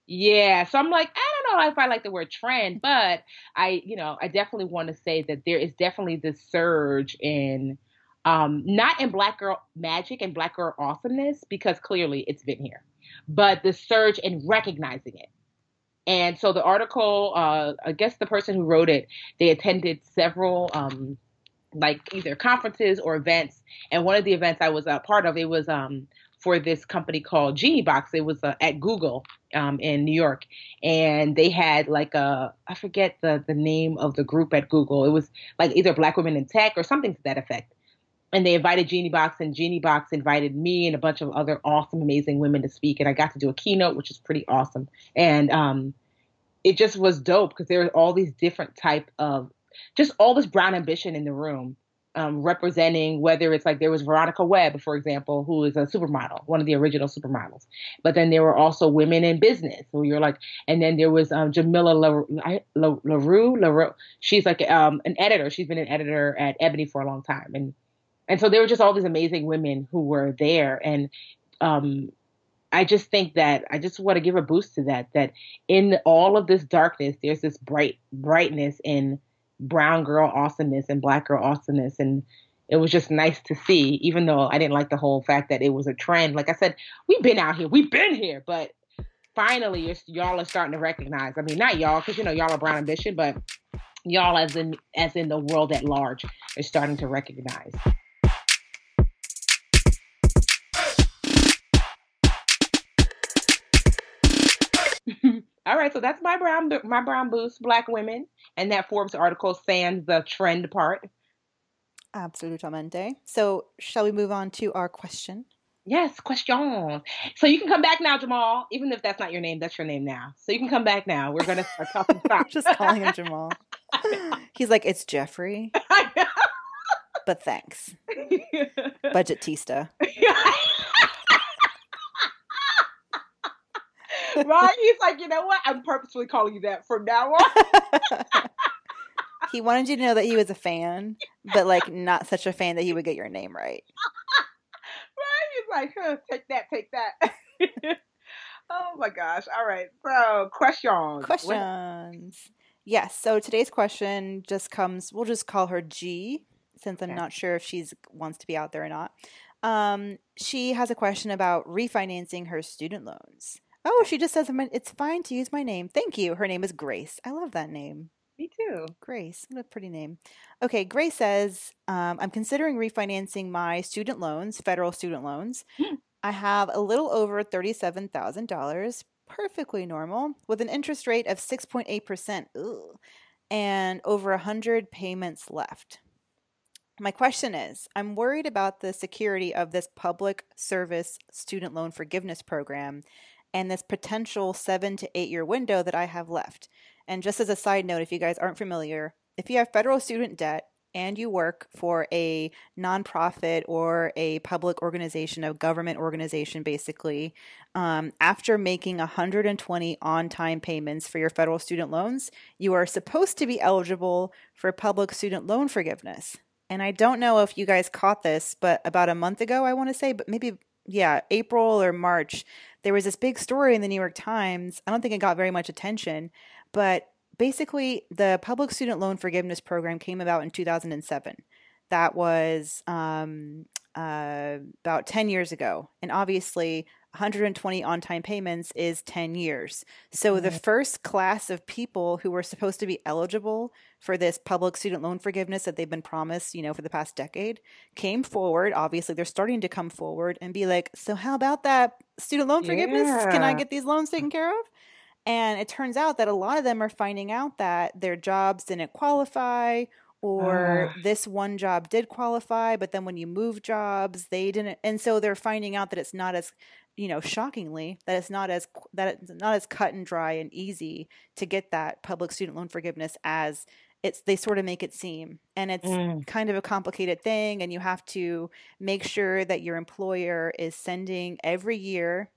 Speaker 1: Yeah, so I'm like, I don't know if I like the word trend, but I, you know, I definitely want to say that there is definitely this surge in, um, not in Black girl magic and Black girl awesomeness because clearly it's been here, but the surge in recognizing it. And so the article, uh, I guess the person who wrote it, they attended several, um, like either conferences or events, and one of the events I was a part of, it was um, for this company called Genie Box. It was uh, at Google um, in New York, and they had like a I forget the the name of the group at Google. It was like either Black Women in Tech or something to that effect. And they invited Genie Box, and Genie Box invited me and a bunch of other awesome, amazing women to speak. And I got to do a keynote, which is pretty awesome. And um, it just was dope because there were all these different type of just all this brown ambition in the room um, representing whether it's like there was Veronica Webb, for example, who is a supermodel, one of the original supermodels. But then there were also women in business who you're like, and then there was um, Jamila La- La- LaRue, LaRue. She's like um, an editor. She's been an editor at Ebony for a long time. And, and so there were just all these amazing women who were there. And um, I just think that I just want to give a boost to that, that in all of this darkness, there's this bright brightness in brown girl awesomeness and black girl awesomeness and it was just nice to see even though i didn't like the whole fact that it was a trend. Like i said we've been out here we've been here but finally y'all are starting to recognize. I mean not y'all because you know y'all are brown ambition but y'all as in as in the world at large are starting to recognize All right, so that's my brown my brown boost, black women, and that Forbes article sans the trend part.
Speaker 2: Absolutamente. So, shall we move on to our question?
Speaker 1: Yes, question. So you can come back now, Jamal. Even if that's not your name, that's your name now. So you can come back now. We're gonna start talking stop.
Speaker 2: Just calling him Jamal. He's like, it's Jeffrey. but thanks. Budgetnista.
Speaker 1: Right? He's like, you know what? I'm purposefully calling you that from now on.
Speaker 2: he wanted you to know that he was a fan, but like not such a fan that he would get your name right.
Speaker 1: right? He's like, huh, take that, take that. oh my gosh. All right. So, questions.
Speaker 2: Questions. Yes. So today's question just comes, we'll just call her G, since I'm okay. not sure if she's wants to be out there or not. Um, she has a question about refinancing her student loans. Oh, she just says it's fine to use my name. Thank you. Her name is Grace. I love that name.
Speaker 1: Me too.
Speaker 2: Grace. What a pretty name. Okay, Grace says, um, I'm considering refinancing my student loans, federal student loans. I have a little over $37,000, perfectly normal, with an interest rate of 6.8%, ugh, and over 100 payments left. My question is I'm worried about the security of this public service student loan forgiveness program and this potential seven to eight year window that I have left. And just as a side note, if you guys aren't familiar, if you have federal student debt and you work for a nonprofit or a public organization, a government organization, basically, um, after making 120 on time payments for your federal student loans, you are supposed to be eligible for public student loan forgiveness. And I don't know if you guys caught this, but about a month ago, I want to say, but maybe, yeah, April or March, there was this big story in the New York Times. I don't think it got very much attention, but basically, the public student loan forgiveness program came about in 2007. That was um, uh, about 10 years ago. And obviously, 120 on time payments is 10 years. So the first class of people who were supposed to be eligible for this public student loan forgiveness that they've been promised, you know, for the past decade came forward. Obviously, they're starting to come forward and be like, so how about that student loan forgiveness? Can I get these loans taken care of? And it turns out that a lot of them are finding out that their jobs didn't qualify or
Speaker 1: Ah.
Speaker 2: this one job did qualify, but then when you move jobs, they didn't. And so they're finding out that it's not as, you know, shockingly, that it's not as that it's not as cut and dry and easy to get that public student loan forgiveness as it's they sort of make it seem. And it's
Speaker 1: Mm.
Speaker 2: kind of a complicated thing and you have to make sure that your employer is sending every year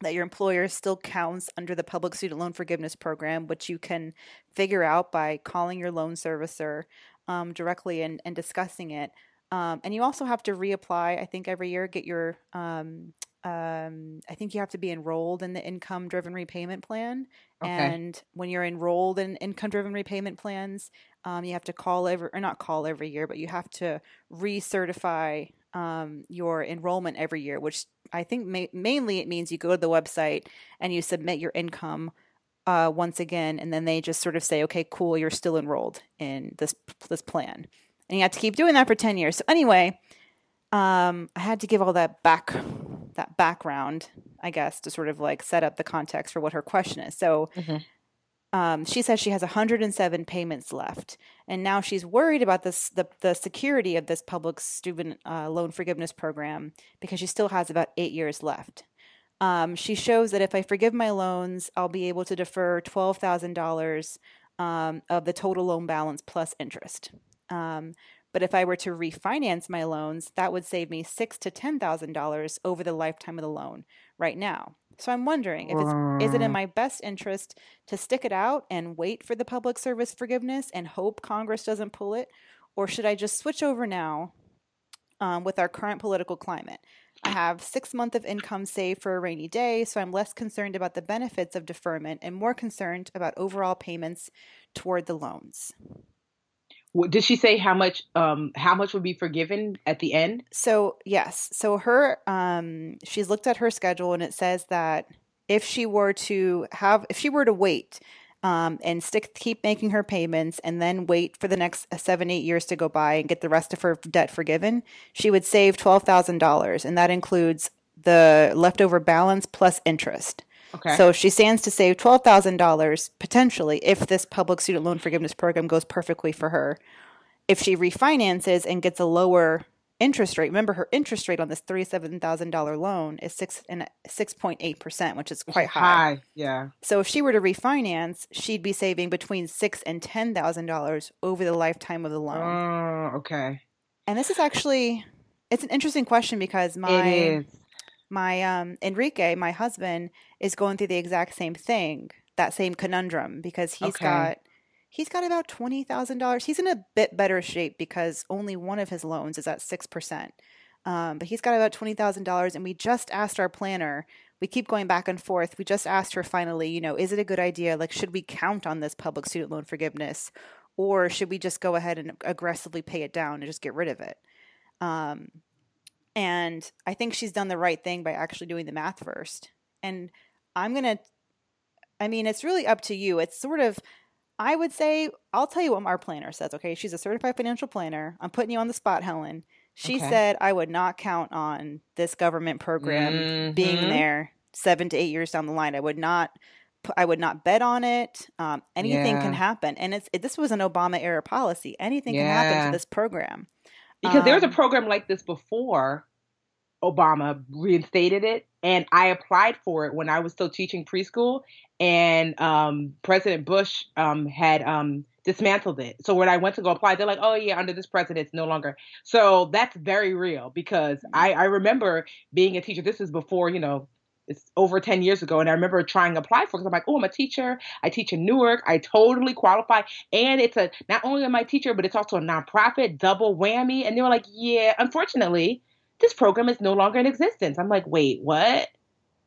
Speaker 2: that your employer still counts under the public student loan forgiveness program, which you can figure out by calling your loan servicer um, directly and, and discussing it. Um, and you also have to reapply, I think, every year, get your, um, um, I think you have to be enrolled in the income driven repayment plan.
Speaker 1: Okay.
Speaker 2: And when you're enrolled in income driven repayment plans, um, you have to call every, or not call every year, but you have to recertify um, your enrollment every year, which I think ma- mainly it means you go to the website and you submit your income uh, once again, and then they just sort of say, "Okay, cool, you're still enrolled in this this plan," and you have to keep doing that for ten years. So anyway, um, I had to give all that back that background, I guess, to sort of like set up the context for what her question is. So.
Speaker 1: Mhm.
Speaker 2: Um, she says she has 107 payments left, and now she's worried about this the, the security of this public student uh, loan forgiveness program because she still has about eight years left. Um, she shows that if I forgive my loans, I'll be able to defer twelve thousand dollars um, of the total loan balance plus interest. Um, but if I were to refinance my loans, that would save me six to ten thousand dollars over the lifetime of the loan right now. So I'm wondering if it's is it in my best interest to stick it out and wait for the public service forgiveness and hope Congress doesn't pull it, or should I just switch over now um, with our current political climate? I have six months of income saved for a rainy day, so I'm less concerned about the benefits of deferment and more concerned about overall payments toward the loans.
Speaker 1: Did she say how much um how much would be forgiven at the end?
Speaker 2: So yes, so her um she's looked at her schedule and it says that if she were to have if she were to wait um and stick keep making her payments and then wait for the next uh, 7 8 years to go by and get the rest of her debt forgiven, she would save $12,000 and that includes the leftover balance plus interest.
Speaker 1: Okay.
Speaker 2: So she stands to save twelve thousand dollars potentially if this public student loan forgiveness program goes perfectly for her. If she refinances and gets a lower interest rate, remember her interest rate on this thirty-seven thousand dollar loan is six and six point eight percent, which is quite high. high.
Speaker 1: Yeah.
Speaker 2: So if she were to refinance, she'd be saving between six and ten thousand dollars over the lifetime of the loan.
Speaker 1: Oh, okay.
Speaker 2: and this is actually it's an interesting question because my
Speaker 1: it is.
Speaker 2: My um Enrique, my husband, is going through the exact same thing, that same conundrum because he's
Speaker 1: Okay.
Speaker 2: got he's got about twenty thousand dollars. He's in a bit better shape because only one of his loans is at six percent. Um, but he's got about twenty thousand dollars, and we just asked our planner. We keep going back and forth. We just asked her finally, you know, is it a good idea? Like, should we count on this public student loan forgiveness, or should we just go ahead and aggressively pay it down and just get rid of it? Um, and I think she's done the right thing by actually doing the math first. And I'm going to, I mean, it's really up to you. It's sort of, I would say, I'll tell you what our planner says, okay? She's a certified financial planner. I'm putting you on the spot, Helen. She
Speaker 1: Okay.
Speaker 2: said I would not count on this government program being
Speaker 1: Mhm.
Speaker 2: there seven to eight years down the line. I would not. I would not bet on it. Um, anything can happen, and it's it, this was an Obama era policy. Anything can happen to this program
Speaker 1: because there was a
Speaker 2: Um,
Speaker 1: program like this before Obama reinstated it, and I applied for it when I was still teaching preschool, and um, President Bush um, had um, dismantled it. So when I went to go apply, they're like, "Oh yeah, under this president, it's no longer." So that's very real because I, I remember being a teacher. This is before you know. It's over 10 years ago, and I remember trying to apply for it because I'm like, oh, I'm a teacher. I teach in Newark. I totally qualify. And it's a not only am I a teacher, but it's also a nonprofit, double whammy. And they were like, yeah, unfortunately, this program is no longer in existence. I'm like, wait, what?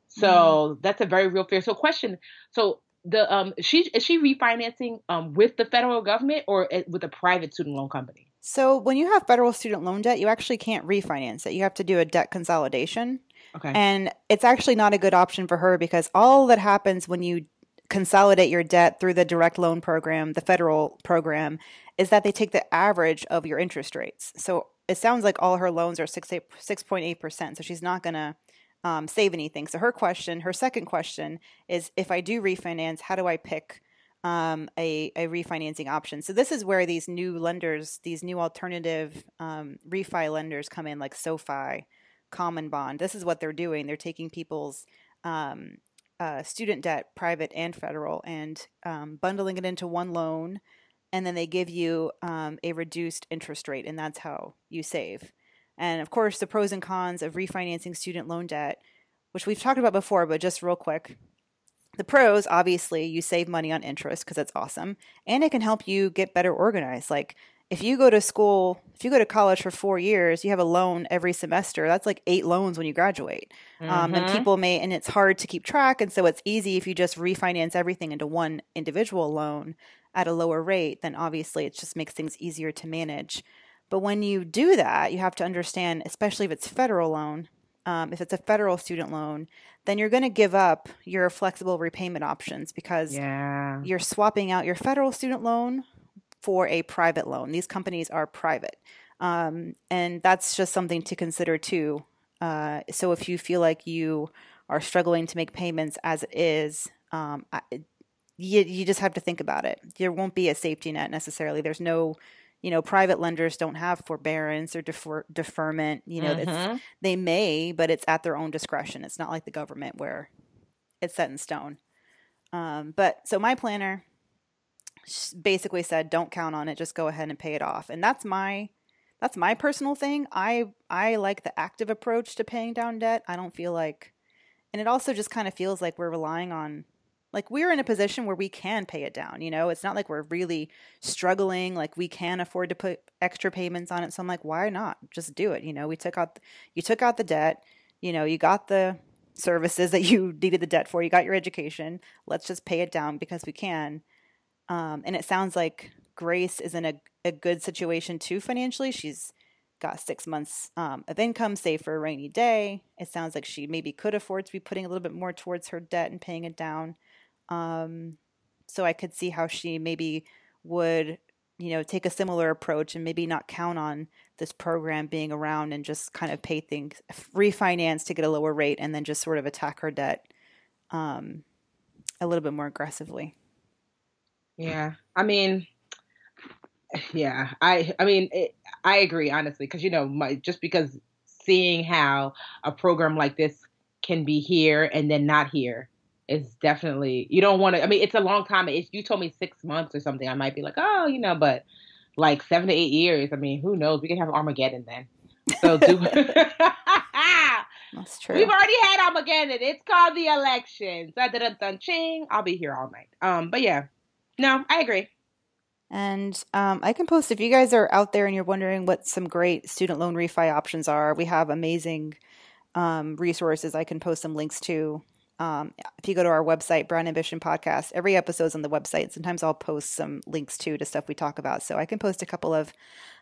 Speaker 1: So that's a very real fear. So question, so the um she is she refinancing um with the federal government or uh, with a private student loan company?
Speaker 2: So when you have federal student loan debt, you actually can't refinance it. You have to do a debt consolidation.
Speaker 1: Okay.
Speaker 2: And it's actually not a good option for her because all that happens when you consolidate your debt through the direct loan program, the federal program, is that they take the average of your interest rates. So it sounds like all her loans are 6, 6.8%. So she's not going to um, save anything. So her question, her second question is if I do refinance, how do I pick um, a, a refinancing option? So this is where these new lenders, these new alternative um, refi lenders come in, like SoFi, CommonBond. This is what they're doing. They're taking people's um, uh, student debt, private and federal, and um, bundling it into one loan, and then they give you um, a reduced interest rate, and that's how you save. And of course, the pros and cons of refinancing student loan debt, which we've talked about before, but just real quick. The pros, obviously, you save money on interest because that's awesome, and it can help you get better organized. Like if you go to school, if you go to college for four years, you have a loan every semester. That's like eight loans when you graduate. Mm-hmm. Um, and mm-hmm. people may, and it's hard to keep track. And so it's easy if you just refinance everything into one individual loan at a lower rate, then obviously it just makes things easier to manage. But when you do that, you have to understand, especially if it's federal loan, um, if it's a federal student loan, then you're going to give up your flexible repayment options because
Speaker 1: yeah.
Speaker 2: you're swapping out your federal student loan for a private loan. These companies are private. Um, and that's just something to consider too. Uh, so if you feel like you are struggling to make payments as it is, um, I, you, you just have to think about it. There won't be a safety net necessarily. There's no, you know, private lenders don't have forbearance or defer, deferment. You know, mm-hmm. they may, but it's at their own discretion. It's not like the government where it's set in stone. Um, but so my planner, basically said don't count on it just go ahead and pay it off. And that's my that's my personal thing. I i like the active approach to paying down debt. I don't feel like and it also just kind of feels like we're relying on like we're in a position where we can pay it down you know? It's not like we're really struggling like we can afford to put extra payments on it. So i'm like why not? Just do it. You know we took out you took out the debt you know you got the services that you needed the debt for you got your education. Let's just pay it down because we can um, and it sounds like Grace is in a, a good situation too financially. She's got six months um, of income saved for a rainy day. It sounds like she maybe could afford to be putting a little bit more towards her debt and paying it down. Um, so I could see how she maybe would, you know, take a similar approach and maybe not count on this program being around and just kind of pay things, refinance to get a lower rate, and then just sort of attack her debt um, a little bit more aggressively.
Speaker 1: Yeah. I mean, yeah. I I mean, it, I agree honestly because you know, my, just because seeing how a program like this can be here and then not here is definitely you don't want to. I mean, it's a long time. If you told me six months or something, I might be like, oh, you know, but like seven to eight years. I mean, who knows? We can have Armageddon then. So do.
Speaker 2: That's true.
Speaker 1: We've already had Armageddon. It's called the elections. I'll be here all night. Um, but yeah, no, I agree.
Speaker 2: And um, I can post if you guys are out there and you're wondering what some great student loan refi options are. We have amazing um, resources. I can post some links to. Um, if you go to our website, Brown Ambition Podcast, every episode's on the website. Sometimes I'll post some links too to stuff we talk about. So I can post a couple of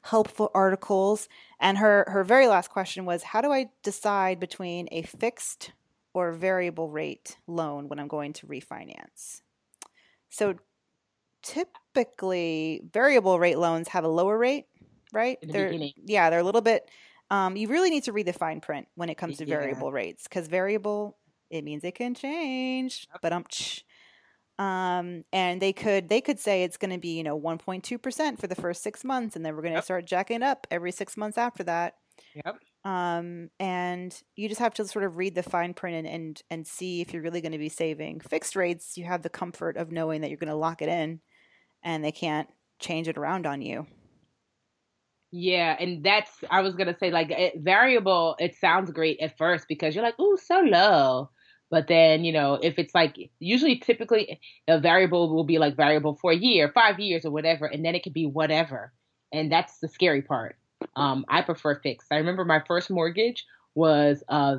Speaker 2: helpful articles. And her her very last question was, how do I decide between a fixed or variable rate loan when I'm going to refinance? So typically variable rate loans have a lower rate, right?
Speaker 1: The
Speaker 2: they're
Speaker 1: beginning.
Speaker 2: yeah, they're a little bit. Um, you really need to read the fine print when it comes to
Speaker 1: Yeah.
Speaker 2: variable rates because variable it means it can change. But um, um, and they could they could say it's going to be you know one point two percent for the first six months, and then we're going to
Speaker 1: Yep.
Speaker 2: start jacking up every six months after that.
Speaker 1: Yep.
Speaker 2: Um, and you just have to sort of read the fine print and, and, and see if you're really going to be saving. Fixed rates, you have the comfort of knowing that you're going to lock it in and they can't change it around on you.
Speaker 1: Yeah, and that's I was gonna say like it, variable. It sounds great at first because you're like, ooh, so low. But then you know if it's like usually typically a variable will be like variable for a year, five years, or whatever, and then it could be whatever, and that's the scary part. Um, I prefer fixed. I remember my first mortgage was uh,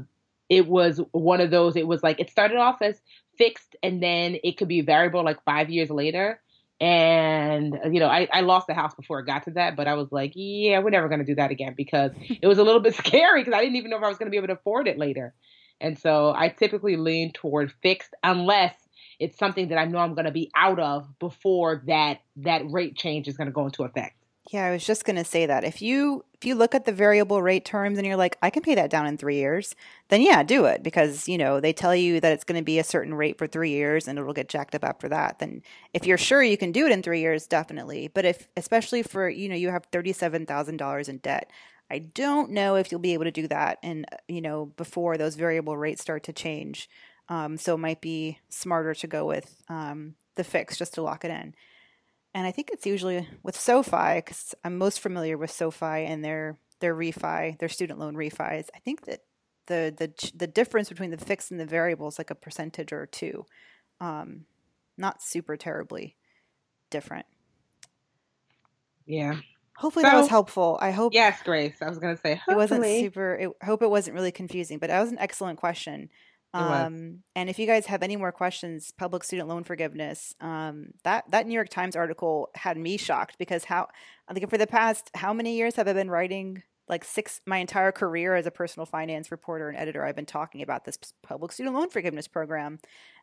Speaker 1: it was one of those. It was like it started off as fixed, and then it could be variable like five years later And you know, I, I lost the house before it got to that, but I was like, yeah, we're never to do that again because it was a little bit scary because I didn't even know if I was to be able to afford it later. And so I typically lean toward fixed unless it's something that I know I'm going to be out of before that that rate change is going to go into effect.
Speaker 2: Yeah, I was just going to say that. If you if you look at the variable rate terms and you're like, I can pay that down in 3 years, then yeah, do it because, you know, they tell you that it's going to be a certain rate for 3 years and it'll get jacked up after that. Then if you're sure you can do it in 3 years, definitely. But if especially for, you know, you have $37,000 in debt, I don't know if you'll be able to do that and, you know, before those variable rates start to change. Um, so it might be smarter to go with um, the fix just to lock it in and I think it's usually with SoFi because I'm most familiar with SoFi and their their refi, their student loan refis. I think that the the the difference between the fixed and the variable is like a percentage or two, um, not super terribly different.
Speaker 1: Yeah.
Speaker 2: Hopefully so, that was helpful. I hope.
Speaker 1: Yes, Grace. I was going to say hopefully.
Speaker 2: it wasn't super. I hope it wasn't really confusing, but that was an excellent question. Um, and if you guys have any more questions, public student loan forgiveness, um, that that New York Times article had me shocked because how think for the past how many years have I been writing like six my entire career as a personal finance reporter and editor I've been talking about this public student loan forgiveness program,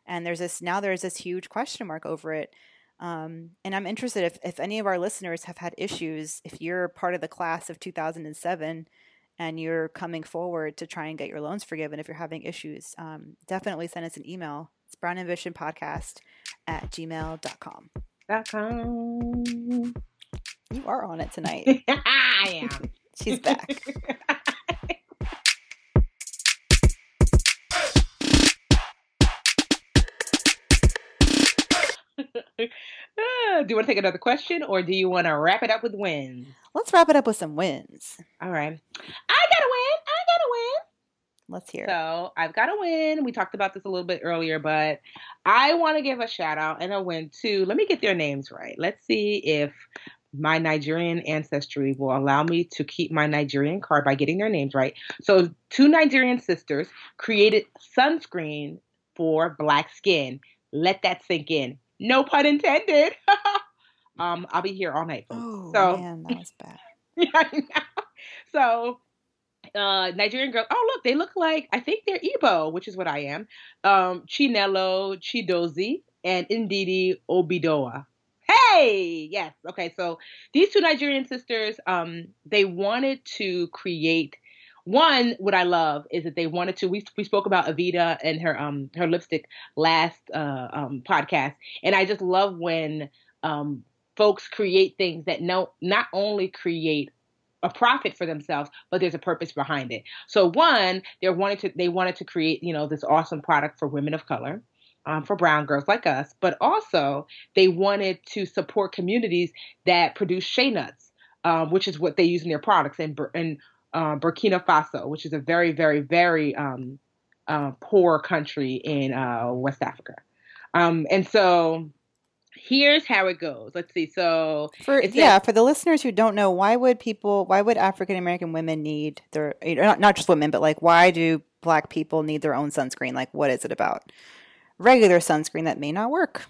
Speaker 2: and there's this now there's this huge question mark over it. Um, and I'm interested if if any of our listeners have had issues, if you're part of the class of 2007 and you're coming forward to try and get your loans forgiven if you're having issues, um, definitely send us an email. It's brown ambition podcast at gmail.com.
Speaker 1: Dot com.
Speaker 2: You are on it tonight.
Speaker 1: I am.
Speaker 2: She's back.
Speaker 1: do you want to take another question or do you want to wrap it up with wins?
Speaker 2: Let's wrap it up with some wins.
Speaker 1: All right. I got a win. I got a win.
Speaker 2: Let's hear.
Speaker 1: So I've got a win. We talked about this a little bit earlier, but I want to give a shout out and a win to. Let me get their names right. Let's see if my Nigerian ancestry will allow me to keep my Nigerian card by getting their names right. So two Nigerian sisters created sunscreen for black skin. Let that sink in. No pun intended. um, I'll be here all night.
Speaker 2: Oh so, man, that was bad.
Speaker 1: yeah, so uh, Nigerian girl. Oh, look, they look like I think they're Igbo, which is what I am. Um, Chinelo Chidozie and Ndidi Obidoa. Hey, yes. Okay, so these two Nigerian sisters, um, they wanted to create one what i love is that they wanted to we, we spoke about avita and her um her lipstick last uh um podcast and i just love when um folks create things that no not only create a profit for themselves, but there's a purpose behind it. So one, they wanted to they wanted to create you know this awesome product for women of color, um, for brown girls like us, but also they wanted to support communities that produce shea nuts, um, which is what they use in their products. And and uh, Burkina Faso, which is a very, very, very um, uh, poor country in uh, West Africa. Um, and so here's how it goes. Let's see. So
Speaker 2: for yeah, for the listeners who don't know, why would people, why would African American women need their not not just women, but like why do black people need their own sunscreen? Like what is it about regular sunscreen that may not work?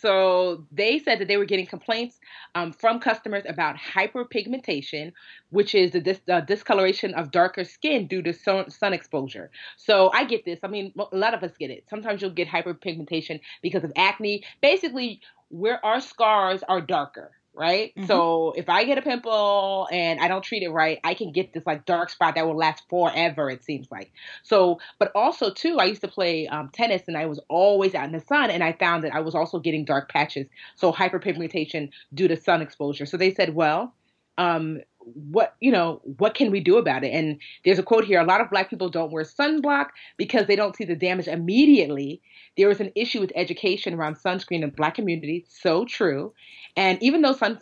Speaker 1: So they said that they were getting complaints um, from customers about hyperpigmentation, which is the dis- uh, discoloration of darker skin due to sun, sun exposure. So I get this. I mean, a lot of us get it. Sometimes you'll get hyperpigmentation because of acne. Basically, where our scars are darker right? Mm-hmm. So if I get a pimple and I don't treat it right, I can get this like dark spot that will last forever. It seems like. So, but also too, I used to play um, tennis and I was always out in the sun, and I found that I was also getting dark patches, so hyperpigmentation due to sun exposure. So they said, well. Um, what you know what can we do about it? And there's a quote here a lot of black people don't wear sunblock because they don't see the damage immediately. There is an issue with education around sunscreen in black communities so true. And even though sun,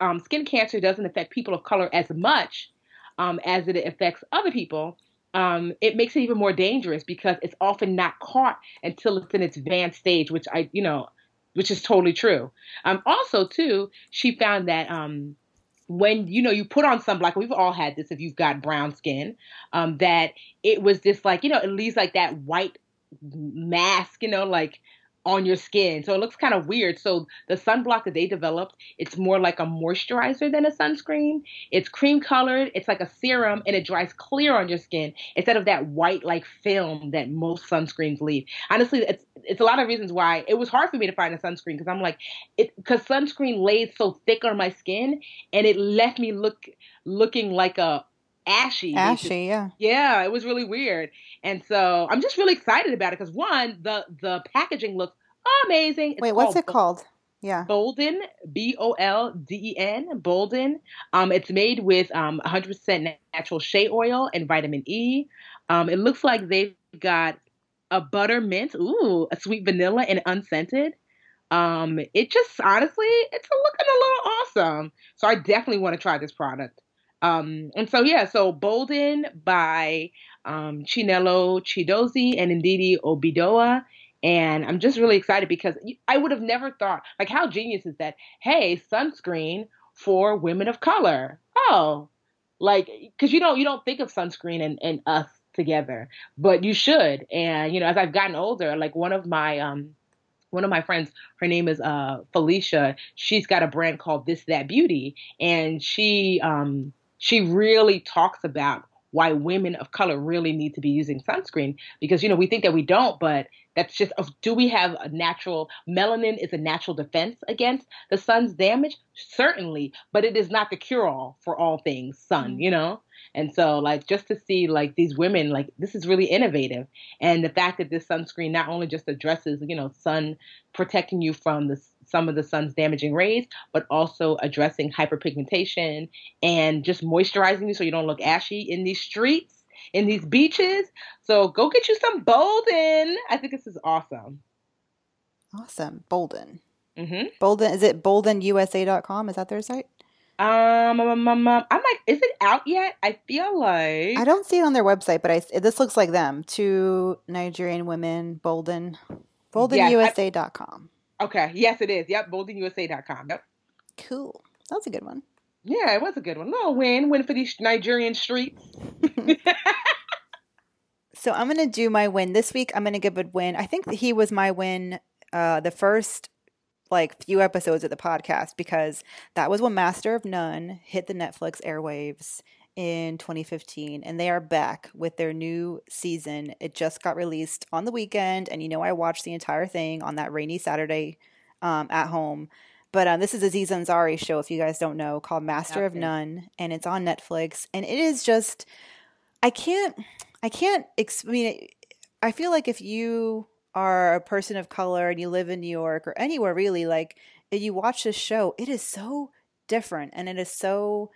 Speaker 1: um, skin cancer doesn't affect people of color as much um, as it affects other people um, it makes it even more dangerous because it's often not caught until it's in its advanced stage which i you know which is totally true. Um, also too she found that um, when you know you put on sunblock we've all had this if you've got brown skin um, that it was just like you know it leaves like that white mask you know like on your skin. So it looks kind of weird. So the sunblock that they developed, it's more like a moisturizer than a sunscreen. It's cream colored, it's like a serum and it dries clear on your skin instead of that white like film that most sunscreens leave. Honestly, it's it's a lot of reasons why it was hard for me to find a sunscreen because I'm like it cuz sunscreen laid so thick on my skin and it left me look looking like a ashy.
Speaker 2: Ashy, yeah.
Speaker 1: Yeah, it was really weird. And so I'm just really excited about it because one, the the packaging looks amazing.
Speaker 2: It's Wait, what's it called? Yeah.
Speaker 1: Bolden, B O L D E N, Bolden. Um, it's made with um 100% natural shea oil and vitamin E. Um, it looks like they've got a buttermint, ooh, a sweet vanilla and unscented. Um, it just honestly, it's looking a little awesome. So I definitely want to try this product. Um, and so yeah, so Bolden by um, Chinelo Chidozie and Ndidi Obidoa. And I'm just really excited because I would have never thought, like, how genius is that? Hey, sunscreen for women of color. Oh, like, because you don't you don't think of sunscreen and, and us together, but you should. And you know, as I've gotten older, like one of my um one of my friends, her name is uh Felicia. She's got a brand called This That Beauty, and she um she really talks about why women of color really need to be using sunscreen because you know we think that we don't but that's just do we have a natural melanin is a natural defense against the sun's damage? Certainly but it is not the cure all for all things sun mm-hmm. you know? And so like just to see like these women like this is really innovative. And the fact that this sunscreen not only just addresses you know sun protecting you from the some of the sun's damaging rays, but also addressing hyperpigmentation and just moisturizing you so you don't look ashy in these streets, in these beaches. So go get you some Bolden. I think this is awesome.
Speaker 2: Awesome. Bolden. Mm-hmm. Bolden, is it boldenusa.com? Is that their site?
Speaker 1: Um, um, um, um, I'm like, is it out yet? I feel like
Speaker 2: I don't see it on their website, but I this looks like them. Two Nigerian women, Bolden, boldenusa.com.
Speaker 1: Okay. Yes, it is. Yep. BoldenUSA.com. Yep.
Speaker 2: Cool. That was a good one.
Speaker 1: Yeah, it was a good one. Little win. Win for these Nigerian streets.
Speaker 2: so I'm going to do my win this week. I'm going to give a win. I think he was my win uh, the first like few episodes of the podcast because that was when Master of None hit the Netflix airwaves in 2015 and they are back with their new season. It just got released on the weekend and you know I watched the entire thing on that rainy Saturday um, at home. But um, this is Aziz Ansari show if you guys don't know called Master of None and it's on Netflix and it is just I can't I can't I mean I feel like if you are a person of color and you live in New York or anywhere really like if you watch this show it is so different and it is so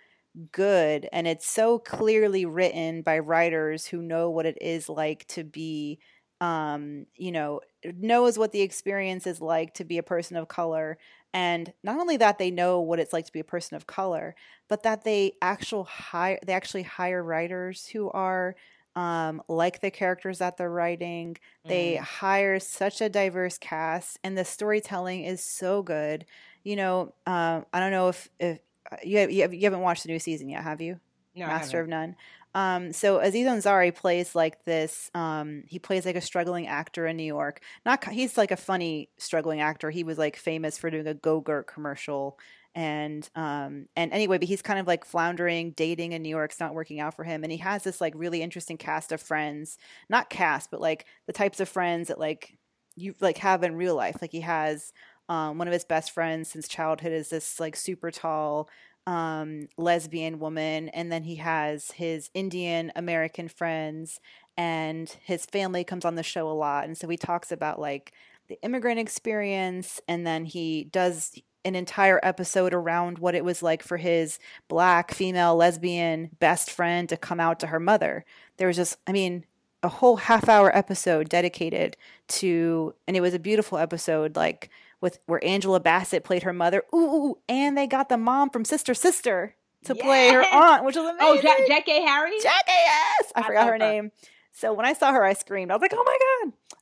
Speaker 2: good and it's so clearly written by writers who know what it is like to be um you know knows what the experience is like to be a person of color and not only that they know what it's like to be a person of color but that they actual hire they actually hire writers who are um, like the characters that they're writing. Mm. They hire such a diverse cast, and the storytelling is so good. You know, um, I don't know if, if uh, you have, you, have, you haven't watched the new season yet, have you?
Speaker 1: No,
Speaker 2: Master of None. Um, so Aziz Ansari plays like this. Um, he plays like a struggling actor in New York. Not he's like a funny struggling actor. He was like famous for doing a Go-Gurt commercial, and um, and anyway, but he's kind of like floundering, dating in New York. It's not working out for him, and he has this like really interesting cast of friends. Not cast, but like the types of friends that like you like have in real life. Like he has um, one of his best friends since childhood is this like super tall um, lesbian woman, and then he has his Indian American friends, and his family comes on the show a lot, and so he talks about like the immigrant experience, and then he does an entire episode around what it was like for his black female lesbian best friend to come out to her mother. There was just, I mean, a whole half hour episode dedicated to, and it was a beautiful episode, like with where Angela Bassett played her mother. Ooh, and they got the mom from Sister Sister to yes. play her aunt, which was amazing.
Speaker 1: Oh, Jack, Jackée Harry.
Speaker 2: Jackée, yes, I, I forgot her, her name. So when I saw her, I screamed. I was like, "Oh my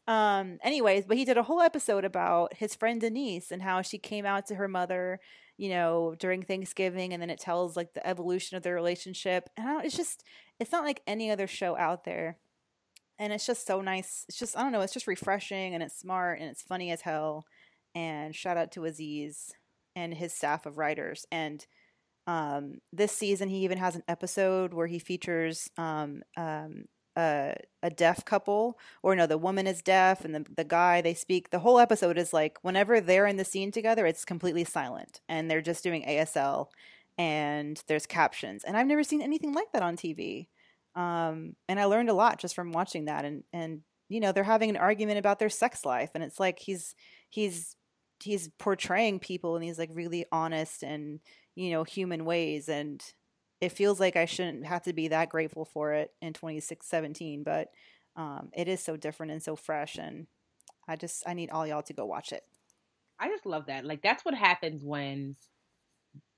Speaker 2: god!" Um, anyways, but he did a whole episode about his friend Denise and how she came out to her mother, you know, during Thanksgiving, and then it tells like the evolution of their relationship. And it's just, it's not like any other show out there. and it's just so nice. It's just I don't know. It's just refreshing and it's smart and it's funny as hell. And shout out to Aziz and his staff of writers. And um, this season, he even has an episode where he features um, um, a, a deaf couple, or no, the woman is deaf and the the guy they speak. The whole episode is like whenever they're in the scene together, it's completely silent and they're just doing ASL and there's captions. And I've never seen anything like that on TV. Um, and I learned a lot just from watching that. And and you know they're having an argument about their sex life, and it's like he's he's he's portraying people in these like really honest and you know human ways and it feels like I shouldn't have to be that grateful for it in 2017, but um, it is so different and so fresh. And I just, I need all y'all to go watch it.
Speaker 1: I just love that. Like, that's what happens when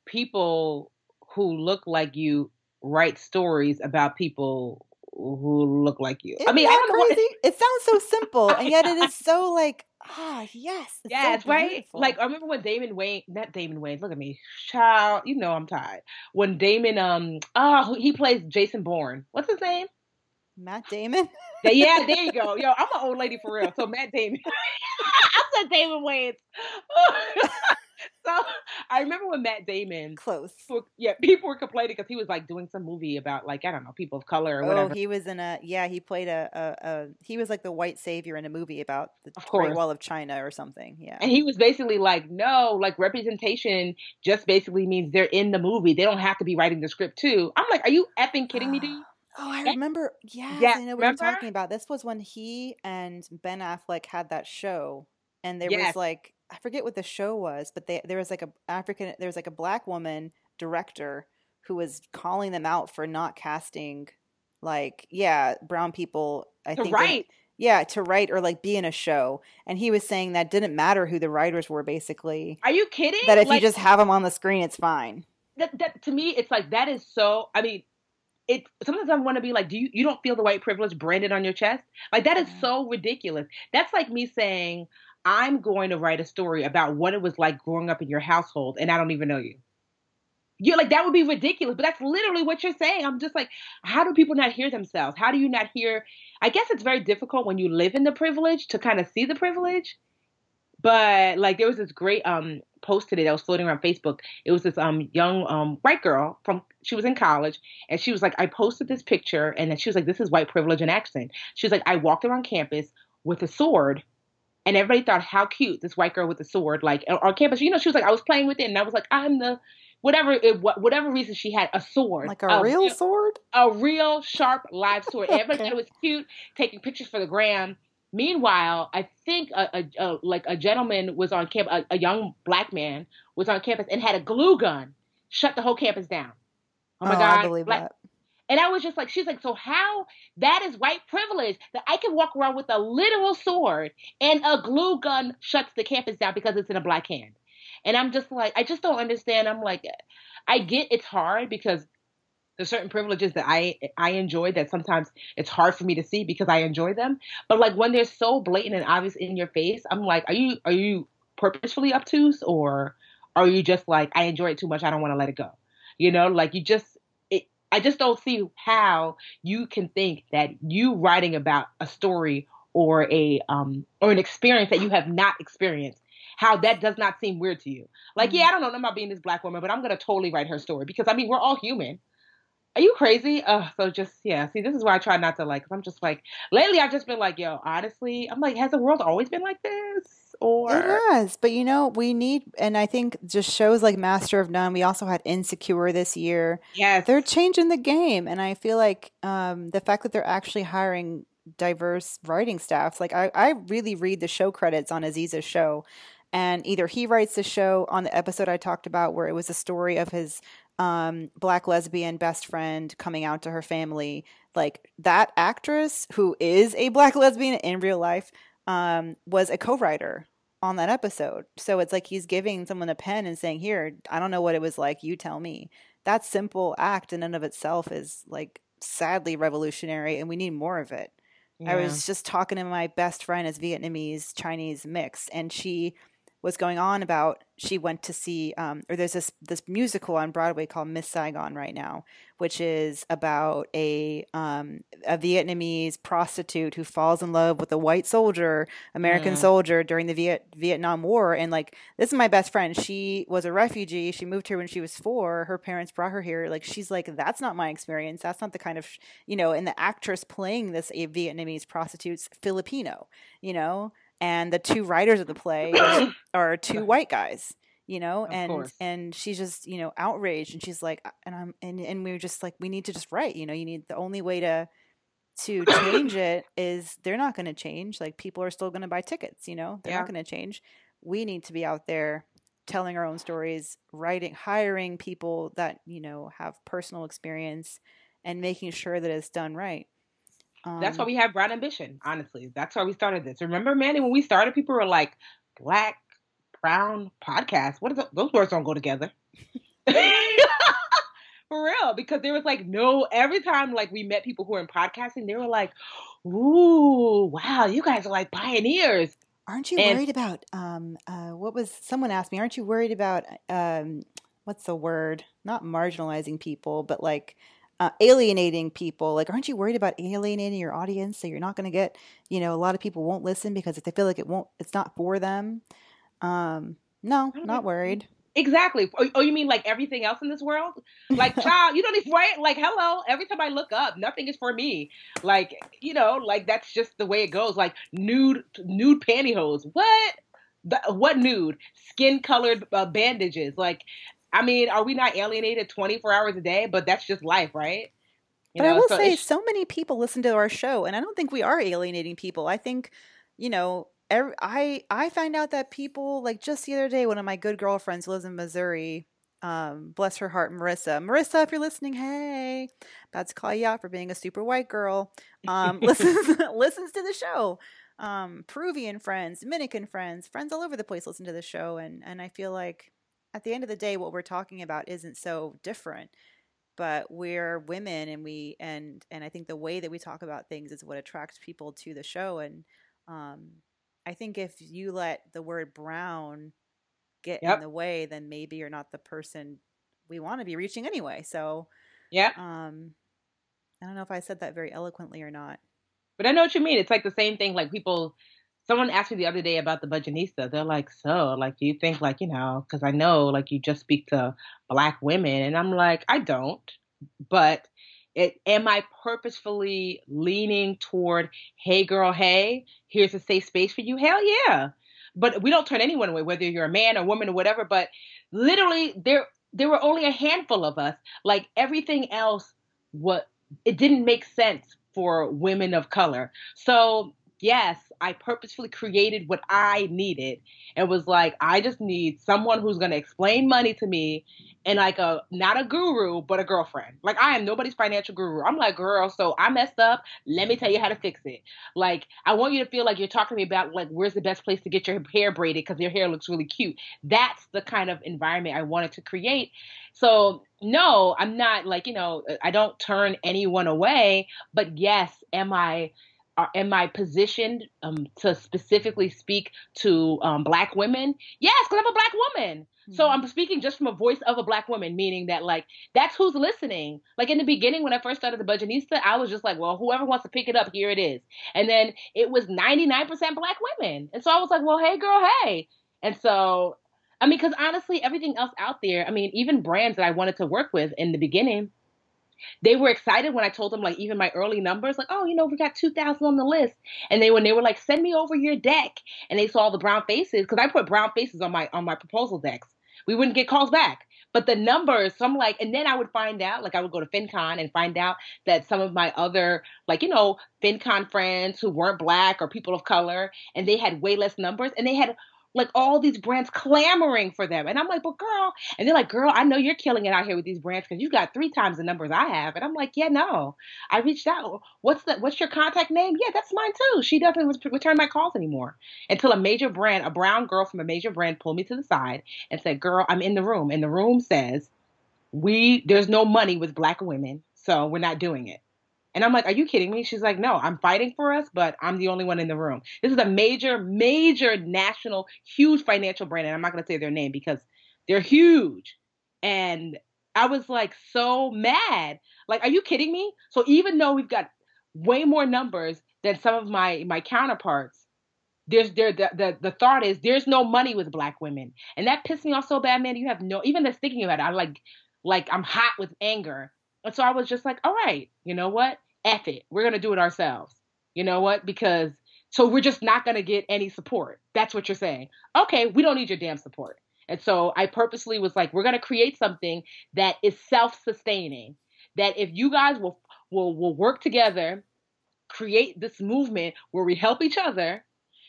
Speaker 1: people who look like you write stories about people who look like you.
Speaker 2: Isn't
Speaker 1: I mean, I don't know.
Speaker 2: crazy? It sounds so simple, and yet it is so like ah yes, it's
Speaker 1: Yes,
Speaker 2: so
Speaker 1: right. Like I remember when Damon Wayne, not Damon Wayne. Look at me, child. You know I'm tired. When Damon, um, oh, he plays Jason Bourne. What's his name?
Speaker 2: Matt Damon.
Speaker 1: Yeah, yeah, there you go. Yo, I'm an old lady for real. So Matt Damon. I said Damon Wayans. so I remember when Matt Damon.
Speaker 2: Close.
Speaker 1: people- Yeah, people were complaining because he was like doing some movie about like I don't know people of color or
Speaker 2: Oh,
Speaker 1: whatever.
Speaker 2: he was in a yeah. He played a, a, a he was like the white savior in a movie about the Great. Wall of China or something. Yeah.
Speaker 1: And he was basically like, no, like representation just basically means they're in the movie. They don't have to be writing the script too. I'm like, are you effing kidding me, dude?
Speaker 2: Oh, I remember. Yes,
Speaker 1: Yeah,
Speaker 2: I know what
Speaker 1: remember?
Speaker 2: you're talking about. This was when he and Ben Affleck had that show, and there was like I forget what the show was, but they, there was like a African, there was like a black woman director who was calling them out for not casting, like yeah, brown people. I think in-
Speaker 1: write.
Speaker 2: yeah, to write or like be in a show, and he was saying that didn't matter who the writers were, basically.
Speaker 1: Are you kidding?
Speaker 2: That if
Speaker 1: like,
Speaker 2: you just have them on the screen, it's fine.
Speaker 1: that, that to me, it's like that is so. I mean, it. Sometimes I want to be like, do you you don't feel the white privilege branded on your chest? Like that is
Speaker 2: Yeah.
Speaker 1: so ridiculous. That's like me saying I'm going to write a story about what it was like growing up in your household, and I don't even know you. You're like that would be ridiculous, but that's literally what you're saying. I'm just like, how do people not hear themselves? How do you not hear? I guess it's very difficult when you live in the privilege to kind of see the privilege. But like there was this great um post today that was floating around Facebook. It was this um young um white girl from she was in college and she was like, I posted this picture and then she was like, This is white privilege in action. She was like, I walked around campus with a sword and everybody thought how cute this white girl with a sword like on campus. You know, she was like, I was playing with it and I was like, I'm the whatever it, wha- whatever reason she had a sword
Speaker 2: Like a real sword.
Speaker 1: a real sharp live sword. Everybody thought it was cute, taking pictures for the gram. Meanwhile, I think a, a, a like a gentleman was on campus, a, a young black man was on campus and had a glue gun, shut the whole campus down. Oh my oh, god!
Speaker 2: I believe
Speaker 1: Black-
Speaker 2: that.
Speaker 1: And I was just like, she's like, so how that is white privilege that I can walk around with a literal sword and a glue gun shuts the campus down because it's in a black hand. And I'm just like, I just don't understand. I'm like, I get it's hard because there's certain privileges that I I enjoy that sometimes it's hard for me to see because I enjoy them. But like when they're so blatant and obvious in your face, I'm like, are you are you purposefully obtuse or are you just like I enjoy it too much, I don't want to let it go? You know, like you just I just don't see how you can think that you writing about a story or a um or an experience that you have not experienced how that does not seem weird to you. Like, yeah, I don't know nothing about being this black woman, but I'm gonna totally write her story because I mean we're all human. Are you crazy? Uh, so just yeah. See, this is why I try not to like. Cause I'm just like lately. I've just been like, yo, honestly, I'm like, has the world always been like this? Or
Speaker 2: It has, but you know, we need, and I think just shows like Master of None. We also had Insecure this year.
Speaker 1: yeah
Speaker 2: They're changing the game, and I feel like um, the fact that they're actually hiring diverse writing staff Like I, I really read the show credits on Aziz's show, and either he writes the show on the episode I talked about where it was a story of his um, black lesbian best friend coming out to her family. Like that actress who is a black lesbian in real life um, was a co-writer on that episode. So it's like he's giving someone a pen and saying, "Here, I don't know what it was like. You tell me." That simple act in and of itself is like sadly revolutionary, and we need more of it. I was just talking to my best friend as Vietnamese Chinese mix, and she was going on about she went to see um, or there's this this musical on Broadway called Miss Saigon right now, which is about a um, a Vietnamese prostitute who falls in love with a white soldier, American mm. soldier during the Viet- Vietnam War. And like this is my best friend. She was a refugee. She moved here when she was four. Her parents brought her here. Like she's like that's not my experience. That's not the kind of you know. And the actress playing this a Vietnamese prostitute's Filipino. You know and the two writers of the play are two white guys you know of and course. and she's just you know outraged and she's like and i'm and, and we are just like we need to just write you know you need the only way to to change it is they're not going to change like people are still going to buy tickets you know they're yeah. not going to change we need to be out there telling our own stories writing hiring people that you know have personal experience and making sure that it's done right
Speaker 1: um, That's why we have Brown Ambition, honestly. That's why we started this. Remember, Mandi, when we started, people were like, Black, Brown podcast. What are the, those words don't go together. For real, because there was like no every time like we met people who were in podcasting, they were like, "Ooh, wow, you guys are like pioneers."
Speaker 2: Aren't you and, worried about um uh what was someone asked me, aren't you worried about um what's the word? Not marginalizing people, but like uh, alienating people. Like, aren't you worried about alienating your audience so you're not going to get, you know, a lot of people won't listen because if they feel like it won't, it's not for them. Um, no, not worried.
Speaker 1: Exactly. Oh, oh, you mean like everything else in this world? Like, child, you don't even right? Like, hello. Every time I look up, nothing is for me. Like, you know, like that's just the way it goes. Like nude, nude pantyhose. What? The, what nude? Skin colored uh, bandages. Like, I mean, are we not alienated 24 hours a day? But that's just life, right?
Speaker 2: You but know, I will so say, so many people listen to our show, and I don't think we are alienating people. I think, you know, every, I I find out that people like just the other day, one of my good girlfriends lives in Missouri. Um, bless her heart, Marissa. Marissa, if you're listening, hey, about to call you out for being a super white girl. Um, listens listens to the show. Um, Peruvian friends, Dominican friends, friends all over the place listen to the show, and and I feel like at the end of the day, what we're talking about isn't so different. But we're women, and we and and I think the way that we talk about things is what attracts people to the show. And um, I think if you let the word brown get yep. in the way, then maybe you're not the person we want to be reaching anyway. So,
Speaker 1: yeah.
Speaker 2: Um, I don't know if I said that very eloquently or not.
Speaker 1: But I know what you mean. It's like the same thing. Like people someone asked me the other day about the budgetnista. They're like, so, like, do you think, like, you know, because I know, like, you just speak to black women, and I'm like, I don't, but it, am I purposefully leaning toward, hey, girl, hey, here's a safe space for you? Hell yeah. But we don't turn anyone away, whether you're a man or woman or whatever. But literally, there there were only a handful of us. Like everything else, what it didn't make sense for women of color. So yes, I purposefully created what I needed. It was like, I just need someone who's going to explain money to me and like a, not a guru, but a girlfriend. Like, I am nobody's financial guru. I'm like, girl, so I messed up. Let me tell you how to fix it. Like, I want you to feel like you're talking to me about like, where's the best place to get your hair braided because your hair looks really cute. That's the kind of environment I wanted to create. So, no, I'm not like, you know, I don't turn anyone away, but yes, am I are, am I positioned um, to specifically speak to um, black women? Yes, because I'm a black woman. Mm-hmm. So I'm speaking just from a voice of a black woman, meaning that like that's who's listening. Like in the beginning, when I first started the Budgetnista, I was just like, well, whoever wants to pick it up, here it is. And then it was 99% black women, and so I was like, well, hey, girl, hey. And so, I mean, because honestly, everything else out there, I mean, even brands that I wanted to work with in the beginning they were excited when I told them like even my early numbers, like, oh, you know, we got two thousand on the list. And they when they were like, send me over your deck, and they saw the brown faces because I put brown faces on my on my proposal decks. We wouldn't get calls back. But the numbers, so I'm like, and then I would find out, like I would go to FinCon and find out that some of my other, like, you know, FinCon friends who weren't black or people of color, and they had way less numbers, and they had like all these brands clamoring for them. And I'm like, but girl, and they're like, girl, I know you're killing it out here with these brands because you got three times the numbers I have. And I'm like, yeah, no, I reached out. What's the, what's your contact name? Yeah, that's mine too. She doesn't return my calls anymore until a major brand, a brown girl from a major brand pulled me to the side and said, girl, I'm in the room. And the room says, we, there's no money with black women. So we're not doing it. And I'm like, are you kidding me? She's like, no, I'm fighting for us, but I'm the only one in the room. This is a major, major national, huge financial brand. And I'm not going to say their name because they're huge. And I was like so mad. Like, are you kidding me? So even though we've got way more numbers than some of my my counterparts, there's there the, the the thought is there's no money with black women. And that pissed me off so bad, man. You have no even just thinking about it, I like like I'm hot with anger. And so I was just like, all right, you know what? F it. We're gonna do it ourselves. You know what? Because so we're just not gonna get any support. That's what you're saying. Okay, we don't need your damn support. And so I purposely was like, we're going to create something that is self-sustaining. That if you guys will will will work together, create this movement where we help each other,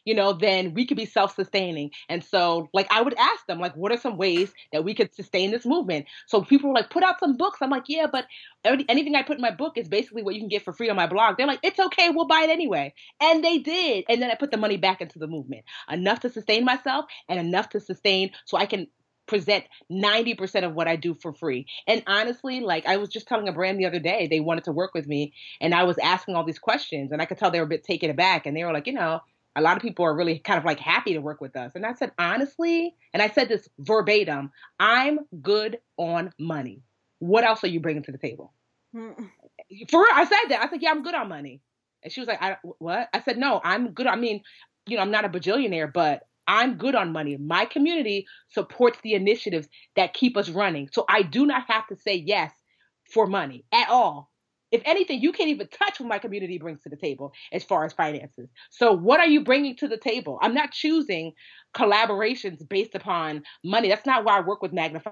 Speaker 1: you know, then we could be self-sustaining. And so, like, I would ask them, like, what are some ways that we could sustain this movement? So people were like, put out some books. I'm like, yeah, but anything I put in my book is basically what you can get for free on my blog. They're like, it's okay, we'll buy it anyway. And they did. And then I put the money back into the movement, enough to sustain myself and enough to sustain so I can present 90% of what I do for free. And honestly, like I was just telling a brand the other day, they wanted to work with me and I was asking all these questions and I could tell they were a bit taken aback and they were like, you know, a lot of people are really kind of like happy to work with us. And I said, honestly, and I said this verbatim, I'm good on money. What else are you bringing to the table? Hmm. For real, I said that. I said, yeah, I'm good on money. And she was like, I, what? I said, no, I'm good. I mean, you know, I'm not a bajillionaire, but I'm good on money. My community supports the initiatives that keep us running. So I do not have to say yes for money at all if anything, you can't even touch what my community brings to the table as far as finances. So, what are you bringing to the table? I'm not choosing collaborations based upon money. That's not why I work with Magnify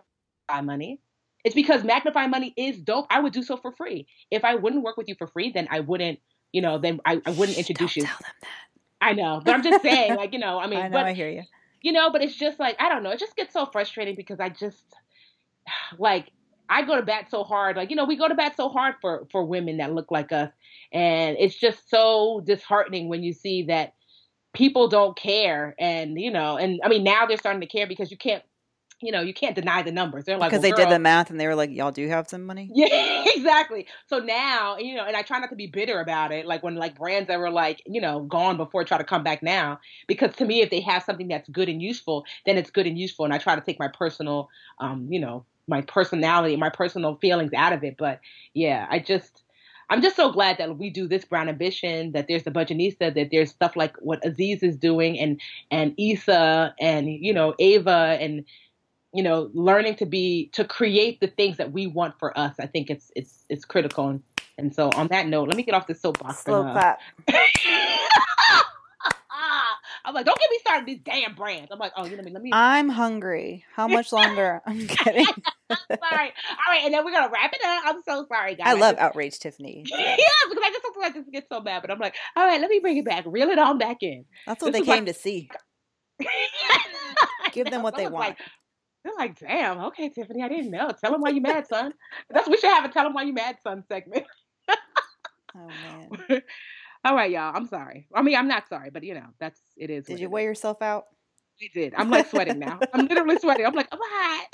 Speaker 1: Money. It's because MagnifyMoney is dope. I would do so for free. If I wouldn't work with you for free, then I wouldn't, you know, then I, I wouldn't introduce
Speaker 2: Don't
Speaker 1: you.
Speaker 2: Tell them that.
Speaker 1: I know, but I'm just saying, like, you know, I mean,
Speaker 2: I know,
Speaker 1: but,
Speaker 2: I hear you.
Speaker 1: You know, but it's just like I don't know. It just gets so frustrating because I just like I go to bat so hard. Like, you know, we go to bat so hard for for women that look like us. And it's just so disheartening when you see that people don't care and you know, and I mean now they're starting to care because you can't you know, you can't deny the numbers. They're like
Speaker 2: because
Speaker 1: well,
Speaker 2: they
Speaker 1: girl,
Speaker 2: did the math and they were like, "Y'all do have some money."
Speaker 1: Yeah, exactly. So now, you know, and I try not to be bitter about it. Like when like brands that were like, you know, gone before try to come back now. Because to me, if they have something that's good and useful, then it's good and useful. And I try to take my personal, um, you know, my personality, my personal feelings out of it. But yeah, I just I'm just so glad that we do this Brown Ambition, that there's the Budgetnista, that there's stuff like what Aziz is doing and and Issa and you know Ava and you know learning to be to create the things that we want for us. I think it's it's it's critical. And, and so on that note, let me get off the soapbox.
Speaker 2: Slow clap.
Speaker 1: I'm like, don't get me started these damn brands. I'm like, oh, you know me. Let me.
Speaker 2: I'm hungry. How much longer? I'm kidding.
Speaker 1: sorry. All right, and then we're gonna wrap it up. I'm so sorry, guys.
Speaker 2: I love outrage, Tiffany.
Speaker 1: yeah, because I just sometimes I just get so mad, but I'm like, all right, let me bring it back, reel it on back in.
Speaker 2: That's what this they came like... to see. Give them what they want.
Speaker 1: Like, they're like, damn, okay, Tiffany, I didn't know. Tell them why you mad, son. That's we should have a tell them why you mad, son segment.
Speaker 2: oh man.
Speaker 1: All right, y'all. I'm sorry. I mean, I'm not sorry, but you know, that's it is.
Speaker 2: Did you weigh is. yourself out?
Speaker 1: I did. I'm like sweating now. I'm literally sweating. I'm like, I'm hot.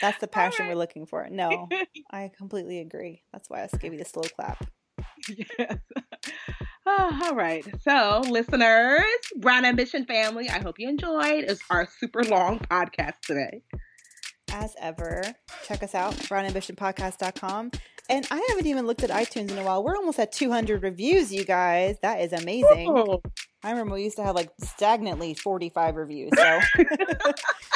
Speaker 2: that's the passion right. we're looking for. No, I completely agree. That's why I gave you the slow clap.
Speaker 1: Yes. Oh, all right. So, listeners, Brown Ambition family, I hope you enjoyed. It's our super long podcast today.
Speaker 2: As ever, check us out, brownambitionpodcast.com. And I haven't even looked at iTunes in a while. We're almost at 200 reviews, you guys. That is amazing. I remember we used to have like stagnantly 45 reviews. So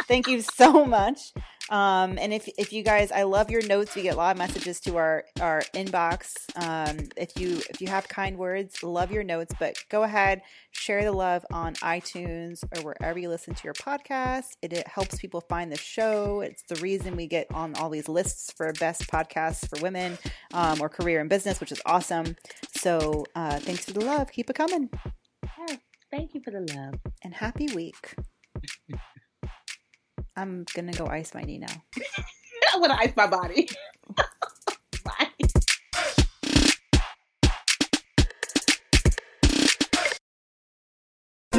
Speaker 2: thank you so much. Um, and if, if you guys, I love your notes. We get a lot of messages to our, our inbox. Um, if you, if you have kind words, love your notes, but go ahead, share the love on iTunes or wherever you listen to your podcast. It, it helps people find the show. It's the reason we get on all these lists for best podcasts for women, um, or career and business, which is awesome. So, uh, thanks for the love. Keep it coming.
Speaker 1: Thank you for the love.
Speaker 2: And happy week. I'm gonna go ice my knee now.
Speaker 1: I'm gonna ice my body.